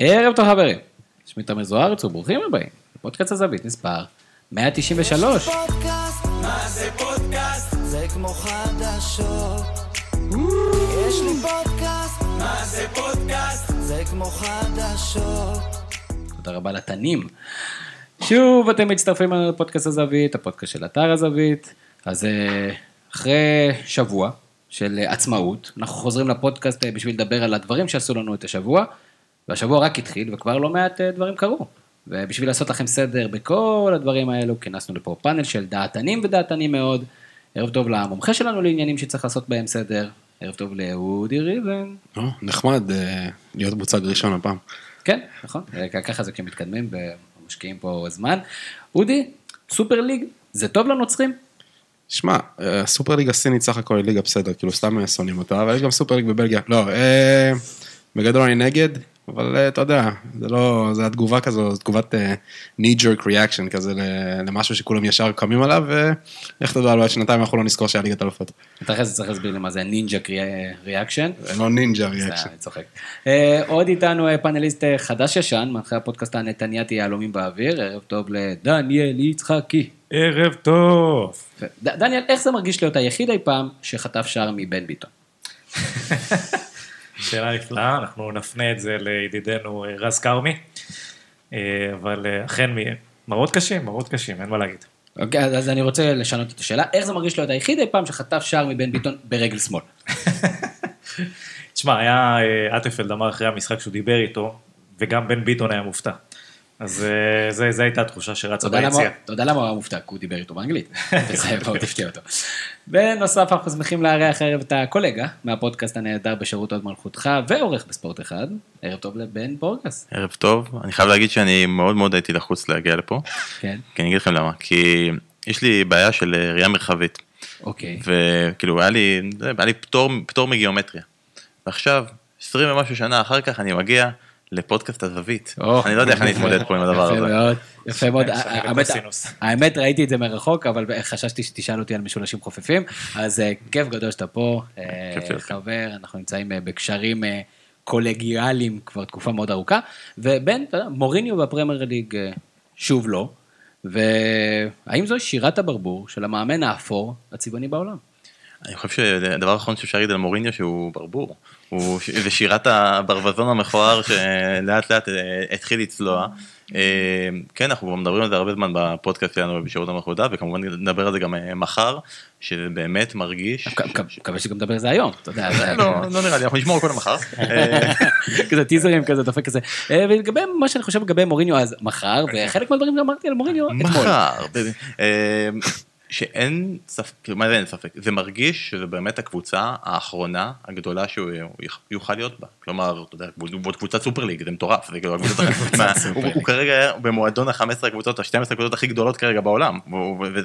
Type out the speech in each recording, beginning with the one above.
ערב טוב חברים, שמי תמיר זוארץ וברוכים הבאים לפודקאסט הזווית מספר 193. פודקאסט, מה זה פודקאסט? זה כמו חדשות. יש לי פודקאסט, מה זה פודקאסט? זה כמו חדשות. תודה רבה לתנים. שוב אתם מצטרפים אלינו לפודקאסט הזווית, הפודקאסט של אתר הזווית. אז אה, אחרי שבוע של אה, עצמאות, אנחנו חוזרים לפודקאסט אה, בשביל לדבר על הדברים שעשו לנו את השבוע, והשבוע רק התחיל וכבר לא מעט אה, דברים קרו. ובשביל לעשות לכם סדר בכל הדברים האלו, כינסנו לפה פאנל של דעתנים ודעתנים מאוד. ערב טוב למומחה שלנו לעניינים שצריך לעשות בהם סדר. ערב טוב לאודי ריבן. לא, נחמד אה, להיות מוצג ראשון הפעם. כן, נכון, אה, ככה זה כשמתקדמים ומשקיעים פה זמן. אודי, סופר ליג, זה טוב לנוצרים? שמע, הסופר ליגה הסינית סך הכל היא ליגה בסדר, כאילו סתם שונאים אותה, אבל יש גם סופר ליג בבלגיה. לא, אה, בגדול אני נגד, אבל אה, אתה יודע, זה לא, זה התגובה כזו, זו תגובת אה, knee jerk reaction כזה ל- למשהו שכולם ישר קמים עליו, ואיך אתה יודע, אולי שנתיים אנחנו לא נזכור שהיה ליגת אלופות. אתה אחרי זה צריך להסביר לי מה זה נינג'ה reaction. זה לא נינג'ה זה, reaction. אני צוחק. אה, עוד איתנו פאנליסט אה, חדש ישן, מאחורי הפודקאסט הנתניאתי יהלומים באוויר, ערב טוב לדניאל יצחקי. ערב טוב. דניאל, איך זה מרגיש להיות היחיד אי פעם שחטף שער מבן ביטון? שאלה נפלאה, אנחנו נפנה את זה לידידנו אה, רז כרמי, אה, אבל אה, אכן מראות קשים, מראות קשים, אין מה להגיד. אוקיי, אז- אז אני רוצה לשנות את השאלה, איך זה מרגיש להיות היחיד אי פעם שחטף שער מבן ביטון ברגל שמאל? תשמע, היה אטפלד אמר אחרי המשחק שהוא דיבר איתו, וגם בן ביטון היה מופתע. אז אה, זה- זו הייתה התחושה שרצה ביציאה. אתה יודע למה הוא היה מופתע? כי הוא דיבר איתו באנגלית. וזה מאוד הפתיע אותו. בנוסף, אנחנו שמחים לארח הערב את הקולגה מהפודקאסט הנהדר בשירות עוד מלכותך, ועורך בספורט אחד. ערב טוב לבן בורגס. ערב טוב, אני חייב להגיד שאני מאוד מאוד הייתי לחוץ להגיע לפה, כן, כי אני אגיד לכם למה, כי יש לי בעיה של ראייה מרחבית, אוקיי. וכאילו היה לי, היה לי פטור, פטור מגיאומטריה, ועכשיו, 20 ומשהו שנה אחר כך אני מגיע לפודקאסט או, אני לא יודע איך אני אתמודד פה עם הדבר הזה. יפה מאוד. האמת- ראיתי את זה מרחוק, אבל חששתי שתשאל אותי על משולשים חופפים, אז אה, כיף גדול שאתה פה, אה. חבר, אנחנו נמצאים אה, בקשרים קולגיאליים כבר תקופה מאוד ארוכה, ובן, אתה יודע, מוריניו בפרמייר ליג שוב לא, והאם זו שירת הברבור של המאמן האפור הצבעוני בעולם? אני חושב שהדבר האחרון שאפשר להגיד על מוריניו שהוא ברבור, הוא, זה שירת הברווזון המכוער שלאט לאט אה, התחיל לצלוע. אה, כן, אנחנו מדברים על זה הרבה זמן בפודקאסט שלנו בשירות המחודה, וכמובן נדבר על זה גם אה, מחר, שזה באמת מרגיש... מקו- מקו- מקווה שגם נדבר על זה היום, אתה יודע, לא, לא נראה לי, אנחנו נשמור הכל למחר. אה, כזה טיזרים כזה דופק כזה. ולגבי מה שאני חושב לגבי מוריניו אז מחר, וחלק מהדברים שאמרתי על מוריניו אתמול. מחר. שאין ספק, כאילו מה זה אין ספק, זה מרגיש שזה באמת הקבוצה האחרונה הגדולה שהוא יוכל להיות בה. כלומר, אתה יודע, הוא קבוצת סופר ליג, זה מטורף, זה כאילו הקבוצות הוא כרגע במועדון ה-15 הקבוצות, ה-12 הקבוצות הכי גדולות כרגע בעולם,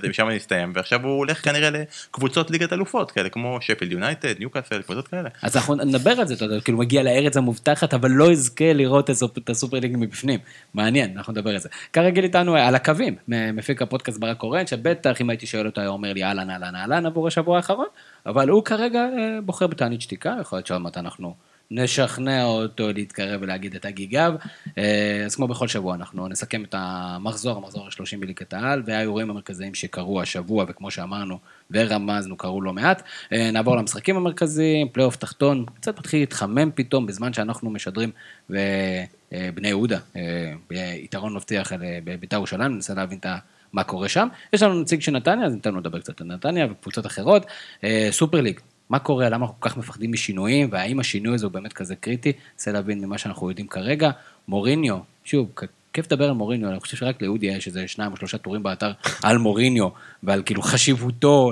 ושם נסתיים, ועכשיו הוא הולך כנראה לקבוצות ליגת אלופות כאלה, כמו שפילד יונייטד, ניוקאסל, קבוצות כאלה. אז אנחנו נדבר על זה, אתה יודע, כאילו מגיע לארץ המובטחת, אבל לא יזכה לראות את הסופ- את הסופר ליג מבפנים. מעניין, אנחנו נדבר על זה. כרגיל איתנו על הקווים, מפיק הפודקאסט ברק קורן, שבטח אם הייתי שואל אותו היה אומר לי אהלן אהלן אהלן עבור השבוע האחרון, אבל הוא כרגע אה, בוחר בתענית שתיקה, יכול להיות שעוד מעט אנחנו נשכנע אותו להתקרב ולהגיד את הגיגיו. אה, אז כמו בכל שבוע, אנחנו נסכם את המחזור, המחזור ה-30 בליגת העל, והאירועים המרכזיים שקרו השבוע, וכמו שאמרנו, ורמזנו, קרו לא מעט. אה, נעבור למשחקים המרכזיים, פלייאוף תחתון, קצת מתחיל להתחמם פתאום בזמן שאנחנו משדרים, ובני יהודה, אה, ביתרון מבטיח על אה, בית"ר ירושלים, ננסה להבין את. מה קורה שם. יש לנו נציג של נתניה, אז ניתן לו לדבר קצת על נתניה וקבוצות אחרות. אה, סופר ליג, מה קורה, למה אנחנו כל כך מפחדים משינויים, והאם השינוי הזה הוא באמת כזה קריטי, ננסה להבין ממה שאנחנו יודעים כרגע. מוריניו, שוב, כיף לדבר על מוריניו, אני חושב שרק לאודי יש איזה שניים או שלושה טורים באתר על מוריניו, ועל כאילו חשיבותו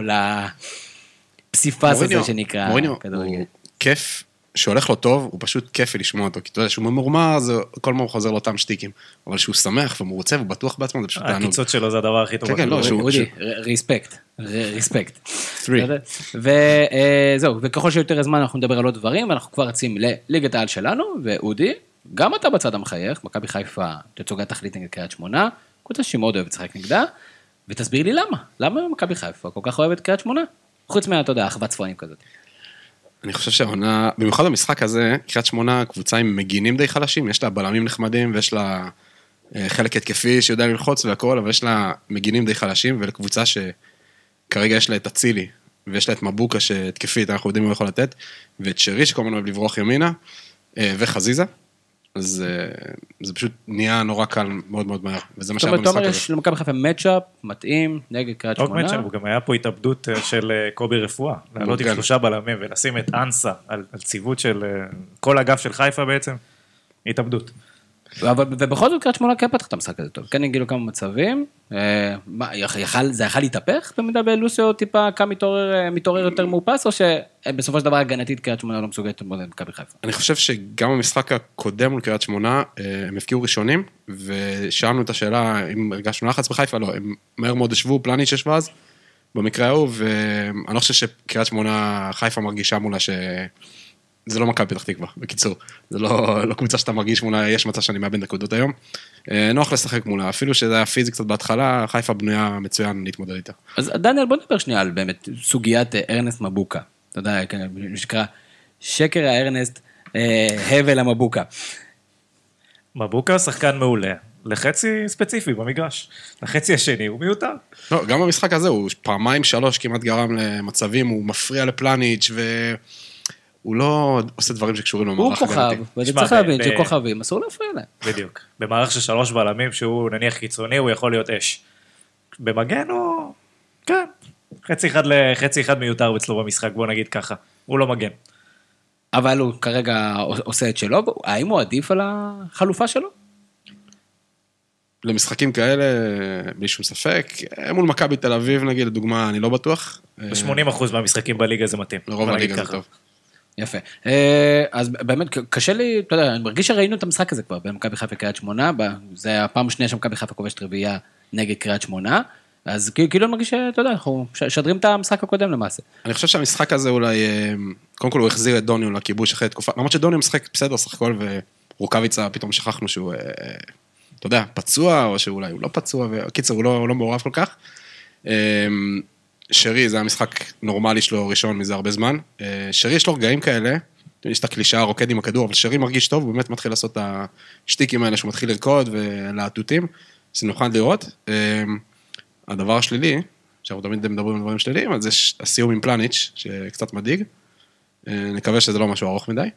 לפסיפס הזה שנקרא מוריניו. הוא כיף, שהולך לו טוב, הוא פשוט כיפי לשמוע אותו, כי אתה יודע, שהוא ממורמר, זה כל פעם הוא חוזר לאותם שטיקים, אבל שהוא שמח ומרוצה ובטוח בעצמו, זה פשוט תענוג. הקיצוץ שלו זה הדבר הכי טוב. כן, כן, לא. שהוא- אודי, ריספקט, ריספקט. Three. וזהו, וככל שיותר זמן אנחנו נדבר על עוד דברים, ואנחנו כבר רצים לליגת העל שלנו, ואודי, גם אתה בצד המחייך, מכבי חיפה תצוגת תכלית נגד קריית שמונה, קבוצה שהיא מאוד אוהבת לשחק נגדה, ותסביר לי למה, למה מכבי חיפה כל כך אוהבת קריית שמונה? חוץ מה, אתה יודע, אחוות צפונים כזאת. אני חושב שהעונה, במיוחד במשחק הזה, קריית שמונה קבוצה עם מגינים די חלשים, יש לה בלמים נחמדים ויש לה אה, חלק התקפי שיודע ללחוץ והכל, אבל יש לה מגינים די חלשים, ולקבוצה שכרגע יש לה את אצילי, ויש לה את מבוקה שהתקפית, אנחנו יודעים מה הוא יכול לתת, ואת שרי שכל הזמן אוהב לברוח ימינה, אה, וחזיזה. אז אה, זה פשוט נהיה נורא קל מאוד מאוד מהר, וזה מה שהיה אומרת, אתה במשחק אומר, הזה. יש למכבי חיפה מצ'אפ מתאים נגד קריית שמונה. מצ'אפ, הוא גם היה פה התאבדות אה, של אה, קובי רפואה. לעלות עם כן. שלושה בלמים ולשים את אנסה על על ציוות של אה, כל אגף של חיפה בעצם, התאבדות. אבל ובכל זאת קריית שמונה כן פתח את המשחק הזה טוב. כן הגיעו כמה מצבים. אה, מה, יכ- יכל- זה יכל להתהפך במידה בלוסיו טיפה קם מתעורר אה, מתעורר יותר מאופס, או שבסופו של דבר הגנתית קריית שמונה לא מסוגלת להתמודד עם מכבי חיפה? אני חושב שגם במשחק הקודם מול קריית שמונה, אה, הם הפקיעו ראשונים, ושאלנו את השאלה אם הרגשנו לחץ בחיפה, לא, הם מהר מאוד ישבו, פלניץ' ישבה אז, במקרה ההוא, ואני לא חושב שקריית שמונה, חיפה מרגישה מולה ש... זה לא מכבי פתח תקווה, בקיצור. זה לא, לא קבוצה שאתה מרגיש מולה, יש מצב שאני מאבד נקודות היום. אה, נוח לשחק מולה, אפילו שזה היה פיזי קצת בהתחלה, חיפה בנויה מצוין להתמודד איתה. אז דניאל, בוא נדבר שנייה על באמת סוגיית אה, ארנסט מבוקה. אתה יודע, כן, מה שנקרא, שקר הארנסט, אה, הבל המבוקה. מבוקה שחקן מעולה, לחצי ספציפי במגרש. לחצי השני הוא מיותר. לא, גם במשחק הזה הוא פעמיים שלוש כמעט גרם למצבים, הוא מפריע לפלניץ' והוא לא עושה דברים שקשורים הוא למערך כוכב, הגנתי. ואתה תשמע, צריך ב- להבין שכוכבים אסור להפריע להם. בדיוק. במערך של שלוש בלמים שהוא נניח קיצוני, הוא יכול להיות אש. במגן הוא... כן. חצי אחד, ל... חצי אחד מיותר אצלו במשחק, בוא נגיד ככה. הוא לא מגן. אבל הוא כרגע עושה את שלו, האם הוא עדיף על החלופה שלו? למשחקים כאלה, בלי שום ספק, מול מכבי תל אביב נגיד, לדוגמה, אני לא בטוח. אה, ב-80% מהמשחקים בליגה זה מתאים. לרוב הליגה זה. טוב. יפה. אה, אז באמת קשה לי, אתה יודע, אני מרגיש שראינו את המשחק הזה כבר בין מכבי חיפה לקריית שמונה, זה הפעם השנייה שמכבי חיפה כובשת רביעייה נגד קריית שמונה, אז כאילו אני מרגיש שאתה יודע, אנחנו משדרים את המשחק הקודם למעשה. אני חושב שהמשחק הזה אולי, אה, קודם כל הוא החזיר את דוניו לכיבוש אחרי תקופה, למרות שדוניו משחק בסדר סך הכל, ורוקאביצה פתאום שכחנו שהוא, אה, אתה יודע, פצוע, או שאולי הוא לא פצוע, וקיצר, הוא לא, לא מעורב כל כך. שרי, זה היה משחק נורמלי שלו ראשון מזה הרבה זמן. אה, שרי יש לו רגעים כאלה, יש את הקלישאה רוקד עם הכדור, אבל שרי מרגיש טוב, הוא באמת מתחיל לעשות את השטיקים האלה שהוא מתחיל לרקוד ולהטוטים, זה נחמד לראות. אה, הדבר השלילי, שאנחנו תמיד מדברים על דברים שליליים, אז יש הסיום עם פלניץ', שקצת מדאיג. אה, נקווה שזה לא משהו ארוך מדי,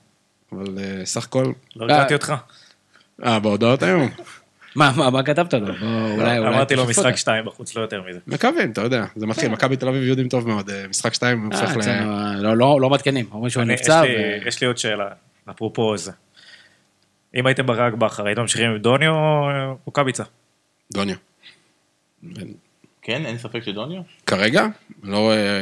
אבל סך הכל... לא הרגעתי אותך. אה, בהודעות היום? מה, מה, מה כתבת לו? אולי, אולי אמרתי לו משחק. שתיים בחוץ, לא יותר מזה. מקווים, אתה יודע, זה מתחיל, מכבי תל אביב יודעים טוב מאוד, אה, משחק שתיים אה, הופך ל... אצלנו, לא- לא לא מעדכנים, אומרים שהוא נפצע. יש לי- ו- יש לי עוד שאלה, אפרופו זה. אם הייתם ברק בכר, הייתם ממשיכים עם דוניו או רוקאביצה? דוניו. כן, אין ספק שדוניו? כרגע? לא רואה...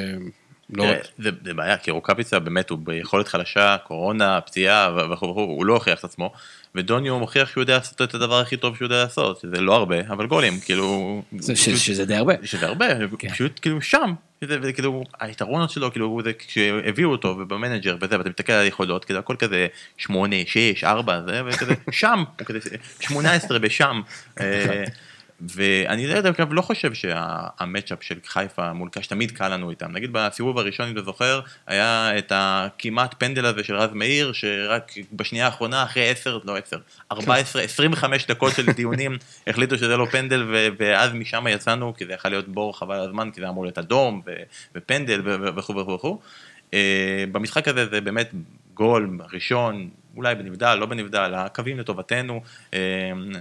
לא. תראה, זה זה בעיה, כי רוקאביצה באמת הוא ביכולת חלשה, קורונה, פציעה וכו' וכו', הוא לא הוכיח את עצמו, ודוניו מוכיח שהוא יודע לעשות את הדבר הכי טוב שהוא יודע לעשות, שזה לא הרבה, אבל גולים, כאילו... פשוט- שזה די הרבה. שזה הרבה, כן. פשוט כאילו שם, וזה כאילו היתרונות שלו, כאילו זה כשהביאו אותו וב manager וזה, ואתה מסתכל על היכולות, כאילו הכל כזה שמונה, שש, ארבע, זה, וכזה שם, כזה שמונה עשרה בשם. ואני לא יודע, אגב, לא חושב שה matchup של חיפה מול קאש תמיד קל לנו איתם. נגיד בסיבוב הראשון, אם אתה זוכר, היה את הכמעט פנדל הזה של רז מאיר, שרק בשנייה האחרונה, אחרי 10, לא 10, 14, 25 דקות של דיונים, החליטו שזה לא פנדל, ו- ואז משם יצאנו, כי זה יכול להיות בור חבל הזמן, כי זה אמור להיות אדום, ו- ופנדל, וכו' וכו' וכו'. אה, במשחק הזה זה באמת גול ראשון, אולי בנבדל, לא בנבדל, הקווים לטובתנו, אה,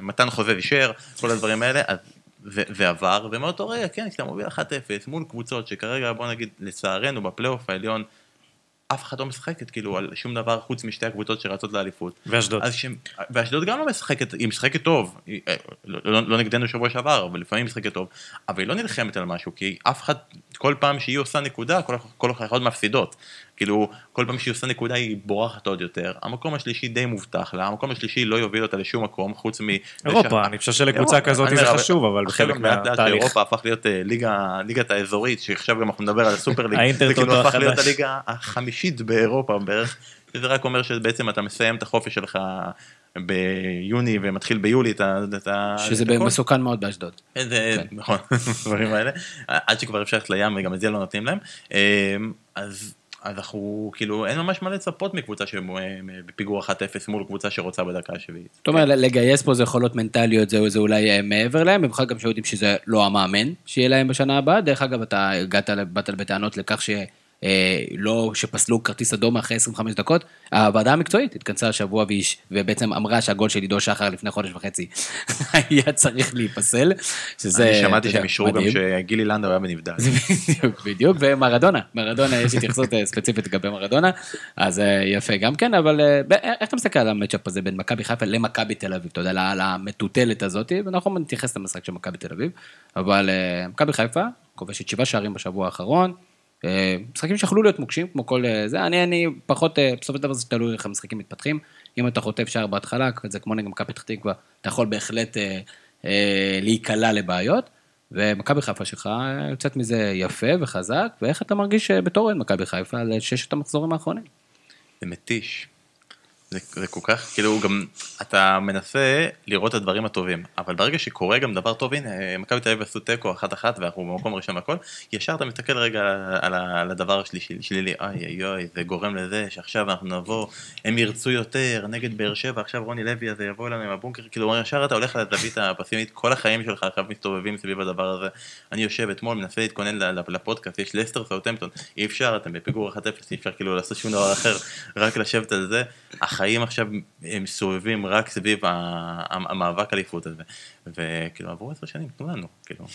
מתן חוזה אישר, כל הדברים האלה, אז זה, זה עבר, ומאותו רגע, כן, כשאתה מוביל 1-0 מול קבוצות שכרגע, בוא נגיד, לצערנו, בפלייאוף העליון, אף אחד לא משחקת כאילו על שום דבר חוץ משתי הקבוצות שרצות לאליפות. ואשדוד. שהם, ואשדוד גם לא משחקת, היא משחקת טוב, היא, אה, לא, לא, לא נגדנו שבוע שעבר, אבל לפעמים היא משחקת טוב, אבל היא לא נלחמת על משהו, כי אף אחד, כל פעם שהיא עושה נקודה, כל, כל אחת מפסידות. כאילו, כל פעם שהיא עושה נקודה היא בורחת עוד יותר. המקום השלישי די מובטח לה, המקום השלישי לא יוביל אותה לשום מקום, חוץ מ... אירופה, אני חושב שלקבוצה אירופה, כזאת זה חשוב, אבל לאט מהתהליך. שאירופה הפך להיות אה, ליגה, ליגת האזורית, שעכשיו גם אנחנו נדבר על הסופר ליג, זה כאילו הפך להיות. הליגה החמישית באירופה בערך, זה רק אומר שבעצם אתה מסיים את החופש שלך ביוני ומתחיל ביולי את ה... שזה את. מסוכן מאוד באשדוד. איזה, כן. נכון, הדברים האלה, עד שכבר אפשר ללכת לים וגם את זה לא נותנים להם, אז אז אנחנו, כאילו, אין ממש מה לצפות מקבוצה שבפיגור 1-0 מול קבוצה שרוצה בדקה השביעית. זאת אומרת, לגייס פה זה יכולות מנטליות, זה, זה אולי אה, מעבר להם, במיוחד גם שיודעים שזה לא המאמן שיהיה להם בשנה הבאה. דרך אגב, אתה הגעת, באת בטענות לכך ש... אה, לא, שפסלו כרטיס אדום אחרי 25 דקות, הוועדה המקצועית התכנסה השבוע והש, ובעצם אמרה שהגול של עידו שחר לפני חודש וחצי היה צריך להיפסל, שזה אני שמעתי שהם אישרו גם. שגילי לנדאו היה בנבדל. בדיוק, ומרדונה, מרדונה, יש התייחסות אה, ספציפית לגבי מרדונה, אז אה, יפה גם כן, אבל אה, איך אתה מסתכל על המצ'אפ הזה בין מכבי חיפה למכבי תל אביב, אתה יודע, על המטוטלת הזאת, ואנחנו נתייחס למשחק של מכבי תל אביב, אבל אה, מכבי חיפה כובשת שבעה שערים בשבוע האחרון, אה, משחקים שיכולו להיות מוקשים, כמו כל אה, זה, אני, אני פחות, אה, בסופו של דבר זה תלוי איך המשחקים מתפתחים, אם אתה חוטף שער בהתחלה, זה כמו נגד מכבי פתח תקווה, אתה יכול בהחלט אה, אה, להיקלע לבעיות. ומכבי חיפה שלך אה, יוצאת מזה יפה וחזק, ואיך אתה מרגיש בתור אוהד מכבי חיפה על ששת המחזורים האחרונים? זה מתיש. זה, זה כל כך, כאילו גם, אתה מנסה לראות את הדברים הטובים, אבל ברגע שקורה גם דבר טוב, הנה, מכבי תל אביב עשו תיקו אחת אחת ואנחנו במקום ראשון והכל, ישר אתה מסתכל רגע על, על, הדבר השלישי, שלילי, אוי אוי אוי, זה גורם לזה שעכשיו אנחנו נבוא, הם ירצו יותר, נגד באר שבע, עכשיו רוני לוי הזה יבוא אלינו עם הבונקר, כאילו ישר אתה הולך לזווית הפסימית, כל החיים שלך עכשיו מסתובבים סביב הדבר הזה. אני יושב אתמול, מנסה להתכונן לפודקאסט, יש לסטר סאוטמפטון, אי אפשר, אתם בפיגור 1-0, אי אפשר כאילו לעשות שום דבר אחר, רק לשבת על זה. החיים עכשיו הם מסתובבים רק סביב המאבק אליפות הזה. וכאילו עברו עשר שנים, תנו לנו, כאילו,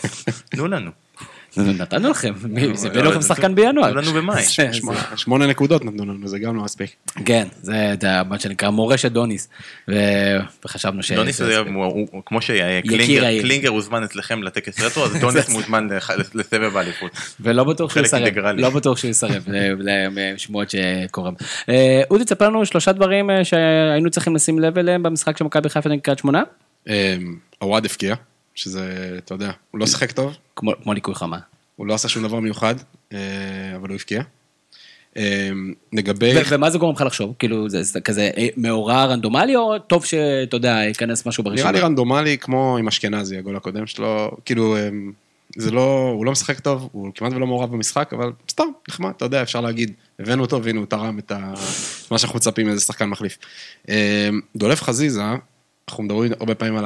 תנו לנו. נתנו לכם, זה לא, הבאנו לכם זה- שחקן בינואר. תנו לנו במאי. זה- זה- שמונה- נקודות נתנו לנו, זה גם לא מספיק. כן, זה זה מה שנקרא מורשת דוניס, וחשבנו ש... דוניס זה- הוא- כמו שקלינגר הוזמן אצלכם לטקס רטרו, אז דוניס מוזמן לסבב האליפות. ולא בטוח שהוא יסרב. לא בטוח שהוא יסרב לשמועות שקוראים. אה, אודי, תספר לנו שלושה דברים אה, שהיינו צריכים לשים לב אליהם במשחק של מכבי חיפה נגד קריית שמונה, אמ, הוואד הפקיע, שזה, אתה יודע, הוא לא שיחק טוב, כמו כמו ליקוי חמה. הוא לא עשה שום דבר מיוחד, אה, אבל הוא הפקיע. אמ, לגבי... ומה זה גורם לך לחשוב? כאילו, זה זה כזה אה, מאורע רנדומלי, או טוב שאתה יודע, ייכנס משהו בראשונה? נראה לי רנדומלי כמו עם אשכנזי, הגול הקודם שלו, כאילו, זה לא, הוא לא משחק טוב, הוא כמעט ולא מעורב במשחק, אבל סתם, נחמד, אתה יודע, אפשר להגיד, הבאנו אותו והנה הוא תרם את ה- מה שאנחנו מצפים מאיזה שחקן מחליף. דולף חזיזה, אנחנו מדברים הרבה פעמים על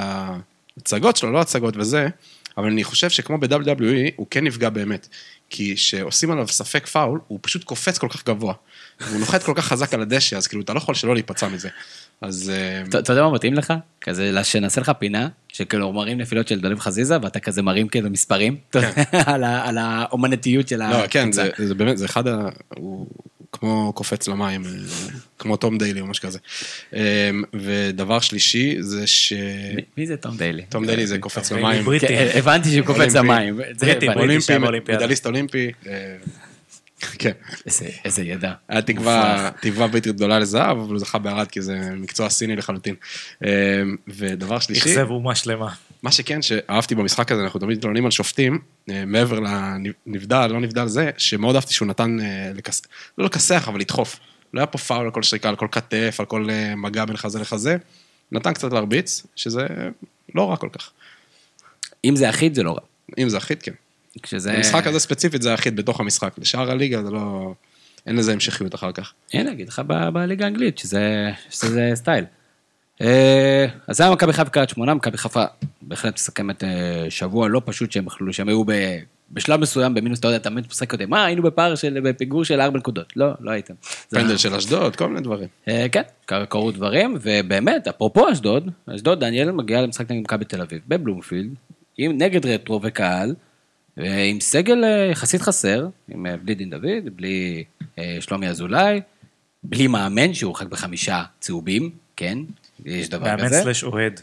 ההצגות שלו, לא הצגות וזה, אבל אני חושב שכמו ב-WWE, הוא כן נפגע באמת. כי כשעושים עליו ספק פאול, הוא פשוט קופץ כל כך גבוה. והוא נוחת כל כך חזק על הדשא, אז כאילו, אתה לא יכול שלא להיפצע מזה. אז... אמ, אתה יודע מה מתאים לך? כזה, שנעשה לך פינה, שכאילו מראים נפילות של דולב חזיזה, ואתה כזה מרים כאילו מספרים, יודע, על ה- על האומנותיות של כן. לא, כן, זה באמת, זה אחד ה... כמו קופץ למים, אה, כמו תום דיילי או משהו כזה. אה, ודבר שלישי זה ש... מי- זה תום דיילי? תום דיילי זה קופץ דיילי למים. כן, הבנתי שהוא קופץ. למים. אולימפי. מדליסט אולימפי. אה, כן, איזה- ידע. היה תקווה, תקווה בריטית גדולה לזהב, אבל הוא זכה בערד כי זה מקצוע סיני לחלוטין. אה, ודבר שלישי, אכזב אומה שלמה. מה שכן, שאהבתי במשחק הזה, אנחנו תמיד מתלוננים על שופטים, אה, מעבר לנבדל, לא נבדל זה, שמאוד אהבתי שהוא נתן, אה, לכס... לא לכסח, אבל לדחוף. לא היה פה פאול על כל שריקה, על כל כתף, על כל אה, מגע בין חזה לחזה. נתן קצת להרביץ, שזה לא רע כל כך. אם זה אחיד זה לא רע. אם זה אחיד, כן. כשזה... במשחק הזה ספציפית זה אחיד בתוך המשחק. לשאר הליגה זה לא... אין לזה המשכיות אחר כך. הנה, אגיד לך בליגה האנגלית, שזה שזה סטייל. אה, אז זה היה מכבי חיפה קריית שמונה, מכבי חיפה בהחלט מסכמת אה, שבוע לא פשוט שהם יכלו, שהם היו ב- בשלב מסוים במינוס, אתה יודע, תמיד משחק אותם, מה, היינו בפער של, בפיגור של ארבע נקודות. לא, לא הייתם. פנדל של אשדוד, כל מיני דברים. אה, כן, קר- קרו דברים, ובאמת, אפרופו אשדוד, אשדוד, דניאל מגיע למשחק נגד מכבי תל אביב, בבלומפילד, עם נגד רטרו וקהל, ועם סגל יחסית חסר, עם, בלי דין דוד, בלי שלומי אזולאי, בלי מאמן שהורחק בחמישה צהובים, כן, יש דבר מאמן כזה. סלאש אוהד,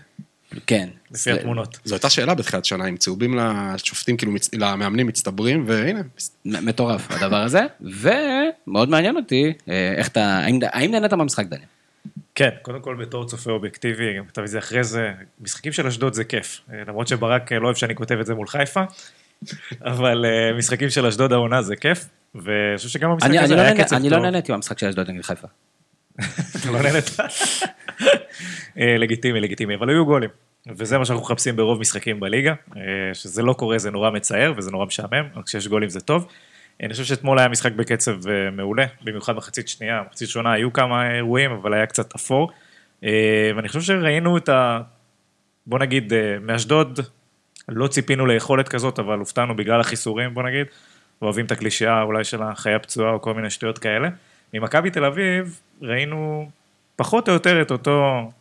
כן. לפי התמונות. זו הייתה שאלה בתחילת שנה, אם צהובים לשופטים, כאילו, מצ- למאמנים מצטברים, והנה, מטורף הדבר הזה, ומאוד מעניין אותי, אה, איך אתה, האם, האם נהנית מהמשחק, דניאל? כן, קודם כל בתור צופה אובייקטיבי, גם כתב את זה אחרי זה, משחקים של אשדוד זה כיף. אה, למרות שברק אה, לא אוהב שאני כותב את זה מול חיפה, אבל משחקים של אשדוד העונה זה כיף, ואני חושב שגם המשחק הזה לא היה נהנה, קצב אני לא טוב. נהניתי מהמשחק של אשדוד נגד חיפה. לא? אה, לגיטימי, לגיטימי, אבל היו גולים. וזה מה שאנחנו מחפשים ברוב משחקים בליגה, אה, שזה לא קורה זה נורא מצער וזה נורא משעמם, אבל כשיש גולים זה טוב. אני חושב שאתמול היה משחק בקצב אה, מעולה, במיוחד מחצית שנייה, מחצית שונה היו כמה אירועים, אבל היה קצת אפור. ואני חושב שראינו את ה... בוא נגיד, מאשדוד, לא ציפינו ליכולת כזאת, אבל הופתענו בגלל החיסורים, בוא נגיד. אוהבים את הקלישאה אולי של החיה פצועה או כל מיני שטויות כאלה. ממכבי תל אביב ראינו פחות או יותר את אותו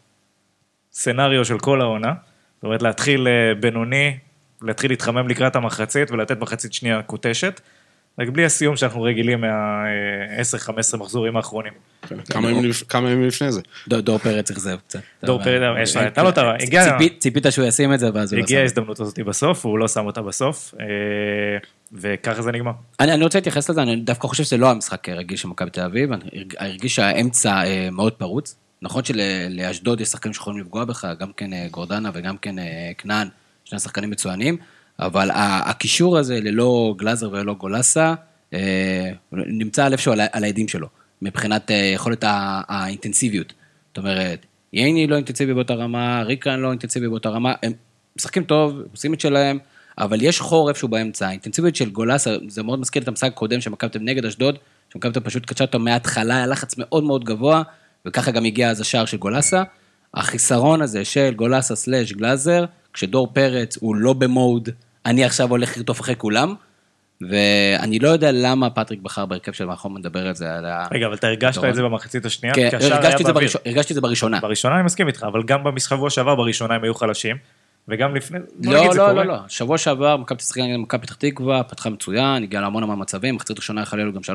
סצנריו של כל העונה. זאת אומרת, להתחיל אה, בינוני, להתחיל להתחמם לקראת המחצית ולתת מחצית שנייה קוטשת. רק בלי הסיום שאנחנו רגילים מה-10-15 מחזורים האחרונים. כמה ימים לפ- כמה ימים לפני זה. דור- פרץ אכזב קצת. דור פרץ, יש לו- הייתה לו את ה- הגיע- ציפית- ציפית שהוא ישים את זה, ואז הוא לא שם. הגיעה ההזדמנות הזאת בסוף, והוא לא שם אותה בסוף, אה, וככה זה נגמר. אני, אני רוצה להתייחס לזה, אני דווקא חושב שזה לא המשחק רגיל של מכבי תל אביב, אני הרג- הרגיש שהאמצע אה, מאוד פרוץ. נכון שלאשדוד יש שחקנים שיכולים לפגוע בך, גם כן אה, גורדנה וגם כן אה, כנען, שני שחקנים מצוינים, אבל הקישור הזה ללא גלאזר וללא גולסה, נמצא על איפשהו על, העדים שלו, מבחינת יכולת האינטנסיביות. זאת אומרת, ייני לא אינטנסיבי באותה רמה, ריקן לא אינטנסיבי באותה רמה, הם משחקים טוב, עושים את שלהם, אבל יש חור איפשהו באמצע. האינטנסיביות של גולסה, זה מאוד מזכיר את המשחק הקודם אביב נגד אשדוד, אביב פשוט קדשה אותו מההתחלה, היה לחץ מאוד מאוד גבוה, וככה גם הגיע אז השער של גולסה. החיסרון הזה של גולסה slash גלאזר, כשדור פרץ הוא לא ב mode, אני עכשיו הולך לרדוף אחרי כולם, ואני לא יודע למה פטריק בחר בהרכב של מאחור מדבר על זה, על ה... רגע, אבל אתה הרגשת את זה במחצית השנייה? כן, הרגשתי את זה בראשונה. בראשונה אני מסכים איתך, אבל גם בשבוע שעבר בראשונה הם היו חלשים, וגם לפני, בוא לא, נגיד זה לא, קורה. לא, לא. שבוע שעבר, מכבי תשחק נגד מכבי פתח תקווה, פתחה מצוין, הגיעה להמון המון מצבים, מחצית ראשונה להיות גם 3-0,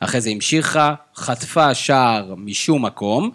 אחרי זה המשיכה, חטפה שער משום מקום,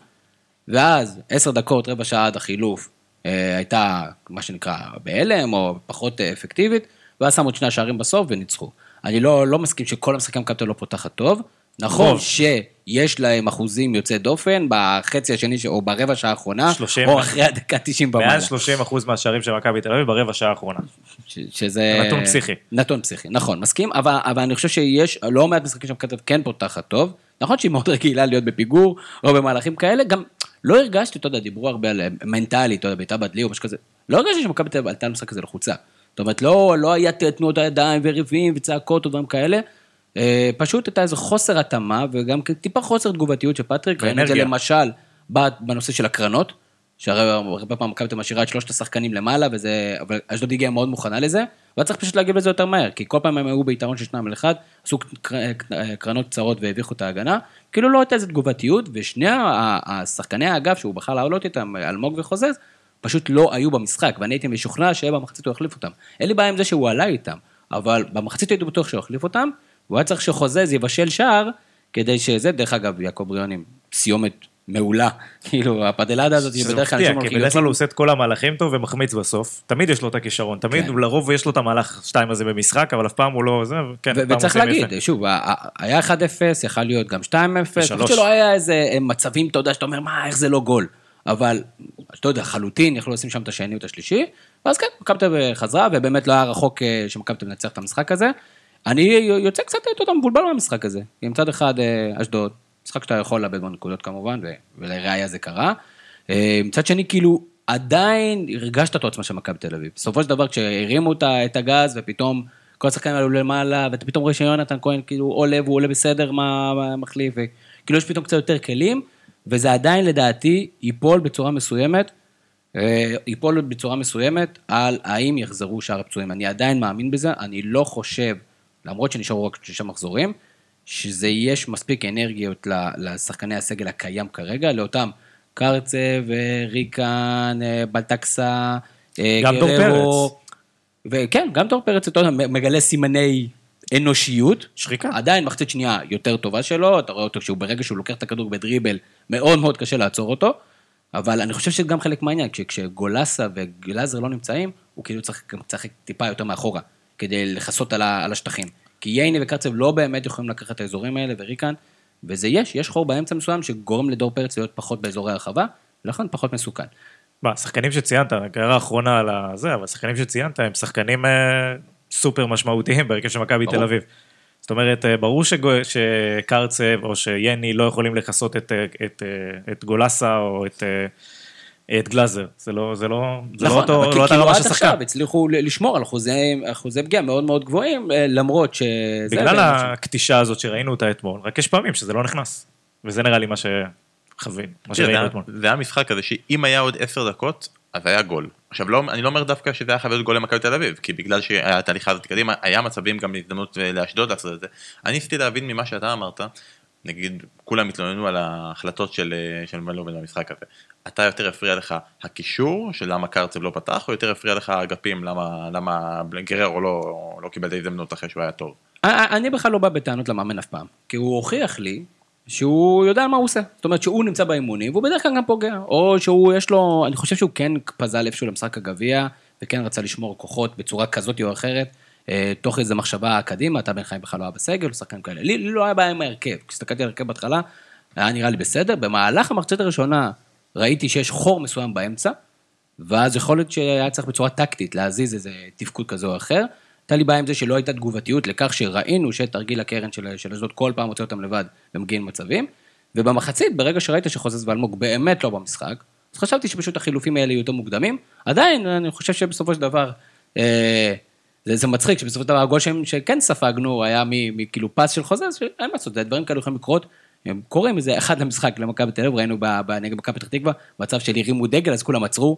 ואז עשר דקות, רבע שעה עד החילוף, אה, הייתה מה שנקרא בהלם, או פחות אה, אפקטיבית, ואז שמו את שני השערים בסוף וניצחו. אני לא, לא מסכים שכל המשחקים מכבי לא פותחת טוב. נכון. שיש להם אחוזים יוצאי דופן בחצי השני, או ברבע שעה האחרונה, 30. או אחרי הדקה 90 ומעלה. מעל 30% מהשערים של מכבי תל אביב ברבע שעה האחרונה. ש- שזה... נתון פסיכי. נתון פסיכי, נכון, מסכים, אבל, אבל אני חושב שיש לא מעט משחקים תל אביב כן פותחת טוב. נכון שהיא מאוד רגילה להיות בפיגור, או במהלכים כאלה, גם לא הרגשתי, אתה יודע, דיברו הרבה על אה, מנטלי, אתה יודע, בעיטה בדלי או משהו כזה. לא הרגשתי שמכבי תל אביב עלתה למשחק הזה לחוצה. זאת אומרת, לא, לא היה תנועות הידיים וריבים וצעקות ודברים כאלה. אה, פשוט הייתה איזה חוסר התאמה, וגם טיפה חוסר תגובתיות של פטריק. ראינו את זה. למשל בנושא של הקרנות, שהרי הרבה פעמים מכבי משאירה את שלושת השחקנים למעלה, וזה, אבל אשדוד הגיעה מאוד מוכנה לזה, והיה צריך פשוט להגיב לזה יותר מהר, כי כל פעם הם היו ביתרון של שניים על אחד, עשו קר- קרנות קצרות והביכו את ההגנה, כאילו לא הייתה איזו תגובתיות, ושני השחקני האגף שהוא בחר לעלות איתם, אלמוג וחוזז, פשוט לא היו במשחק, ואני הייתי משוכנע שבמחצית הוא יחליף אותם. אין לי בעיה עם זה שהוא עלה איתם, אבל במחצית הייתי בטוח שהוא יחליף אותם, והוא היה צריך שחוזז יבשל שער, כדי שזה, דרך אגב, יעקב בריאון עם סיומת מעולה, כאילו, הפדלדה הזאת, שזה שבדרך כלל מפתיע, אנשים כי בדרך כלל הוא עושה את כל המהלכים טוב ומחמיץ בסוף. תמיד יש לו את הכישרון, תמיד, כן. לרוב יש לו את המהלך שתיים הזה במשחק, אבל אף פעם הוא לא... זה, כן, ו- וצריך להגיד, יפה. שוב, היה 1-0, יכל להיות גם 2-0, ושלוש. פשוט שלא היה איזה אה, מצבים, אתה יודע, שאתה אומר, מה, איך זה לא גול. אבל, אתה יודע, חלוטין יכלו לשים שם את השני ואת השלישי, ואז כן, מכבי תל אביב חזרה, ובאמת לא היה רחוק אה, שמכבי תל אביב תנצח את המשחק הזה. אני יוצא קצת, אתה יודע, מבולבל מהמשחק הזה. כי מצד אחד, אה, אשדוד, משחק שאתה יכול לאבד בו נקודות כמובן, ולראיה זה קרה. אה, מצד שני, כאילו, עדיין הרגשת את העוצמה של מכבי תל אביב. בסופו של דבר, כשהרימו אותה- את הגז, ופתאום כל השחקנים עלו למעלה, ואתה פתאום רואה שיונתן כהן כאילו עולה והוא עולה בסדר, מה מה מחליף, וכאילו יש פתאום קצת יותר כלים, וזה עדיין לדעתי ייפול בצורה מסוימת, אה, ייפול בצורה מסוימת על האם יחזרו שאר הפצועים. אני עדיין מאמין בזה, אני לא חושב, למרות שנשארו רק שישה מחזורים, שזה יש מספיק אנרגיות לשחקני הסגל הקיים כרגע, לאותם קרצב, אה, ריקן, אה, בלטקסה, אה, גם דור גררו. וכן, גם דור פרץ, אתה יודע, מגלה סימני אנושיות. שחיקה. עדיין מחצית שנייה יותר טובה שלו, אתה רואה אותו שהוא ברגע שהוא לוקח את הכדור בדריבל, מאוד מאוד קשה לעצור אותו, אבל אני חושב שזה גם חלק מהעניין, כש- כשגולסה וגלאזר לא נמצאים, הוא כאילו צריך לשחק טיפה יותר מאחורה, כדי לכסות על, ה- על השטחים. כי ייני וקרצב לא באמת יכולים לקחת את האזורים האלה, וריקן, וזה יש, יש חור באמצע מסוים שגורם לדור פרץ להיות פחות באזורי הרחבה, ולכן פחות מסוכן. מה, השחקנים שציינת, רק הערה אחרונה על הזה, אבל השחקנים שציינת הם שחקנים אה, סופר משמעותיים בהרכב של מכבי. תל אביב. זאת אומרת, אה, ברור שגו- שקרצב או שיני לא יכולים לכסות את, אה, את, אה, את גולסה או את, את גלאזר. זה לא, זה לא, זה לא נכון, אותו, אבל לא אותה כאילו רמה עד של עכשיו שחקן. הצליחו ל- לשמור על אחוזי אחוזי פגיעה מאוד מאוד גבוהים, אה, למרות שזה... בגלל ש- הקטישה הזאת שראינו אותה אתמול, רק יש פעמים שזה לא נכנס. וזה נראה לי מה שחווינו, מה שראינו זה אתמול. זה היה משחק כזה שאם היה עוד עשר דקות, אז היה גול. עכשיו, לא, אני לא אומר דווקא שזה היה חייב להיות גול למכבי תל אביב, כי בגלל שהיה התהליכה הזאת קדימה, היה מצבים גם הזדמנות אה, לאשדוד לעשות את זה. אני ניסיתי להבין ממה שאתה אמרת, נגיד, כולם התלוננו על ההחלטות של, אה, של מלובן במשחק הזה. אתה יותר הפריע לך הקישור, של למה קרצב לא פתח, או יותר הפריע לך האגפים, למה, למה גררו לא, לא קיבל את ההזדמנות אחרי שהוא היה טוב? אני בכלל לא בא בטענות למאמן אף פעם, כי הוא הוכיח לי שהוא יודע מה הוא עושה. זאת אומרת שהוא נמצא באימונים, והוא בדרך כלל גם פוגע. או שהוא יש לו, אני חושב שהוא כן פזל איפשהו למשחק הגביע, וכן רצה לשמור כוחות בצורה כזאת או אחרת, תוך איזו מחשבה קדימה, אתה בן חיים בכלל לא היה בסגל, או שחקן כאלה. לי, לא היה בעיה עם ההרכב, כשהסתכלתי על ההרכב בהתחלה, היה נראה לי בסדר. במהלך המחצית הראשונה ראיתי שיש חור מסוים באמצע, ואז יכול להיות שהיה צריך בצורה טקטית להזיז איזה תפקוד כזה או אחר. הייתה לי בעיה עם זה שלא הייתה תגובתיות לכך שראינו שתרגיל הקרן של אשדוד כל פעם מוצא אותם לבד ומגיעים למצבים. ובמחצית, ברגע שראית שחוזז ואלמוג באמת לא במשחק, אז חשבתי שפשוט החילופים האלה יהיו יותר מוקדמים. עדיין, אני חושב שבסופו של דבר, אה, זה, זה מצחיק שבסופו של דבר הגול שהם- שכן ספגנו היה מכאילו פס של חוזז, שאין מה לעשות, דברים כאלה יכולים לקרות. הם קורים איזה אחד למשחק למכבי תל אביב, ראינו נגד מכבי פתח תקווה, מצב של הרימו דגל, אז כולם עצרו,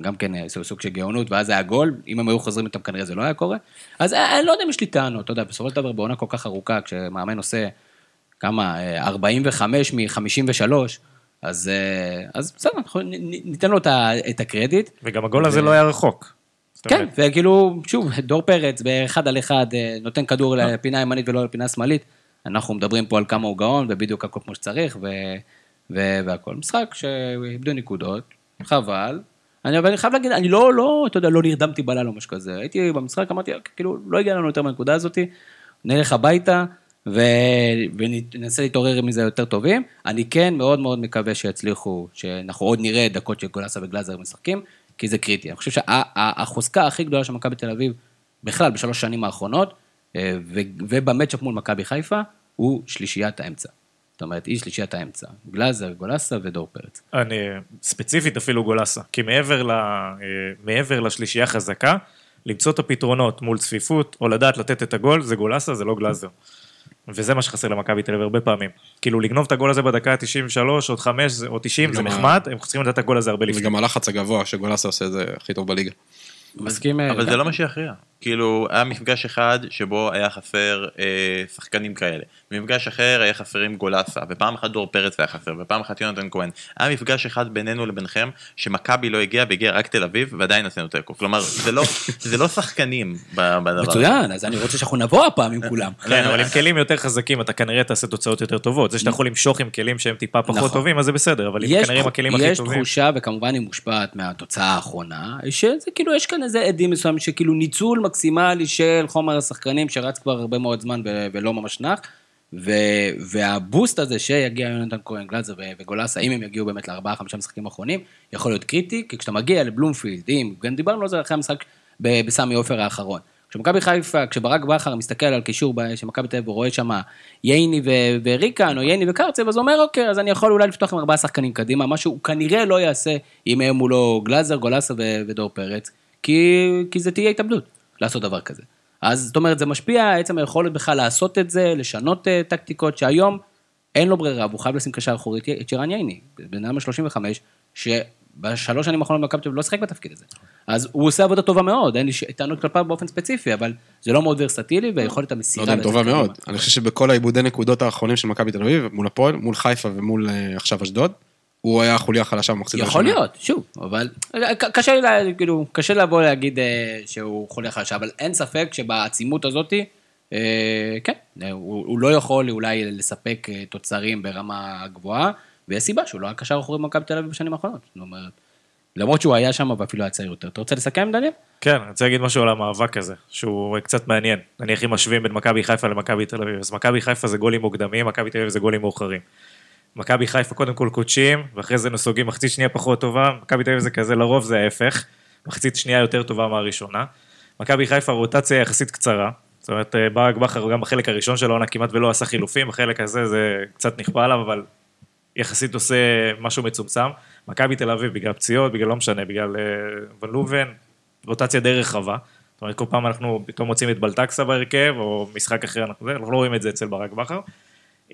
גם כן אה, סוג- של גאונות, ואז היה גול, אם הם היו חוזרים איתם כנראה זה לא היה קורה. אז אה, אני לא יודע אם יש לי טענות, אתה יודע, בסופו של דבר בעונה כל כך ארוכה, כשמאמן עושה כמה, אה, 45 מ-53, אז, אה, אז בסדר, ניתן לו את הקרדיט. וגם הגול הזה לא היה רחוק. כן, וכאילו, שוב, דור פרץ באחד על אחד אה, נותן כדור לפינה הימנית ולא לפינה השמאלית. אנחנו מדברים פה על כמה הוא גאון, ובדיוק הכל כמו שצריך, ו... ו... והכל. משחק שאיבדו נקודות, חבל. אני, אבל אני חייב להגיד, אני לא, לא, אתה יודע, לא נרדמתי בלילה או משהו כזה. הייתי במשחק, אמרתי, כאילו, לא הגיע לנו יותר מהנקודה הזאתי, נלך הביתה, ו... וננסה להתעורר מזה יותר טובים. אני כן מאוד מאוד מקווה שיצליחו, שאנחנו עוד נראה דקות של גולסה וגלאזר משחקים, כי זה קריטי. אני חושב שהחוזקה הכי גדולה של מכבי תל אביב, בכלל, בשלוש שנים האחרונות, אה, ובמצ'אפ מול מכבי חיפה, הוא שלישיית האמצע. זאת אומרת, היא שלישיית האמצע. גלאזר, גולסה ודור פרץ. אני, ספציפית אפילו גולסה, כי מעבר, ל, אה, מעבר לשלישייה חזקה, למצוא את הפתרונות מול צפיפות, או לדעת לתת את הגול, זה גולסה, זה לא גלאזר. וזה מה שחסר למכבי תל אביב הרבה פעמים. כאילו לגנוב את הגול הזה בדקה ה-93, עוד 5 או 90 זה נחמד, הם צריכים לדעת את הגול הזה הרבה לפני. וגם הלחץ הגבוה שגולסה עושה את זה הכי טוב בליגה. מסכים? אה, אבל? זה לא מה שיכריע. כאילו, היה מפגש אחד שבו היה חסר אה, שחקנים כאלה. במפגש אחר היה חסרים גולסה, ופעם אחת דור פרץ היה חסר, ופעם אחת יונתן כהן. היה מפגש אחד בינינו לבינכם, שמכבי לא הגיע, והגיע רק תל אביב, ועדיין עשינו תיקו. כלומר, זה לא, זה לא שחקנים ב- בדבר הזה. מצוין, אז אני רוצה שאנחנו נבוא הפעם עם כולם. כן, אבל עם כלים יותר חזקים אתה כנראה תעשה תוצאות יותר טובות. זה שאתה יכול למשוך עם כלים שהם טיפה פחות נכון. טובים, אז זה בסדר, אבל כנראה עם הכלים הכי יש טובים... תחושה, וכמובן היא מושפעת מהתוצאה האחרונה, שזה כאילו, יש כאן איזה עדים מסוים, שכאילו ניצול מקסימלי של חומר השחקנים שרץ כבר הרבה מאוד זמן ולא ממש נח, ו- והבוסט הזה שיגיע יונתן כהן, גלאזר ו- וגולסה, אם הם יגיעו באמת לארבעה, חמישה משחקים האחרונים, יכול להיות קריטי, כי כשאתה מגיע לבלומפילד, אם, גם דיברנו על זה אחרי המשחק בסמי עופר האחרון. כשמכבי חיפה, כשברק בכר מסתכל על קישור ב- של מכבי תל אביב, רואה שם ייני ו- וריקן, או ייני וקרצב, אז הוא אומר, אוקיי, אז אני יכול אולי לפתוח עם ארבעה שחקנים קדימה, מה שהוא כנראה לא יעשה אם יהיה מולו גלאזר, גולסה ו- ודור פרץ, כי, כי זה תהיה התאבדות, לעשות דבר כזה. אז זאת אומרת, זה משפיע, עצם היכולת בכלל לעשות את זה, לשנות uh, טקטיקות, שהיום אין לו ברירה, והוא חייב לשים קשר אחורי את- שירן ייני, בן אדם ה-35, שבשלוש שנים האחרונות במכבי תל אביב לא שיחק בתפקיד הזה. אז הוא עושה עבודה טובה מאוד, אין לי טענות כלפיו באופן ספציפי, אבל זה לא מאוד ורסטילי, ויכולת לא המסירה... יודע אם לצאת טובה. מאוד. אני חושב שבכל העיבודי נקודות האחרונים של מכבי תל אביב, מול הפועל, מול חיפה ומול אה, עכשיו אשדוד, הוא היה החוליה החלשה במחצית יכול להיות, שוב, אבל קשה לי, לה- כאילו, קשה לבוא להגיד אה, שהוא חולה חלש, אבל אין ספק שבעצימות הזאתי, אה, כן, אה, הוא, הוא לא יכול אולי לספק אה, תוצרים ברמה גבוהה, ויש סיבה שהוא לא היה קשר אחורי במכבי תל אביב בשנים האחרונות. זאת אומרת, למרות שהוא היה שם ואפילו היה צעיר יותר. אתה רוצה לסכם, דניאל? כן, אני רוצה להגיד משהו על המאבק הזה, שהוא קצת מעניין. נניח אם משווים בין מכבי חיפה למכבי תל אביב, אז מכבי חיפה זה גולים מוקדמים, מכבי תל אביב זה גולים מאוחרים. מכבי חיפה קודם כל קודשים, ואחרי זה נסוגים מחצית שנייה פחות טובה, מכבי תל אביב זה כזה, לרוב זה ההפך, מחצית שנייה יותר טובה מהראשונה. מכבי חיפה רוטציה יחסית קצרה, זאת אומרת, אה, ברק בכר גם בחלק הראשון של העונה כמעט ולא עשה חילופים, בחלק הזה זה קצת נכפה עליו, אבל יחסית עושה משהו מצומצם. מכבי תל אביב, בגלל פציעות, בגלל לא משנה, בגלל אה, ון לובן, רוטציה די רחבה. זאת אומרת, כל פעם אנחנו פתאום מוצאים את בלטקסה בהרכב, או משחק אחר, אנחנו, אנחנו לא רואים את זה אצל ברק בכר.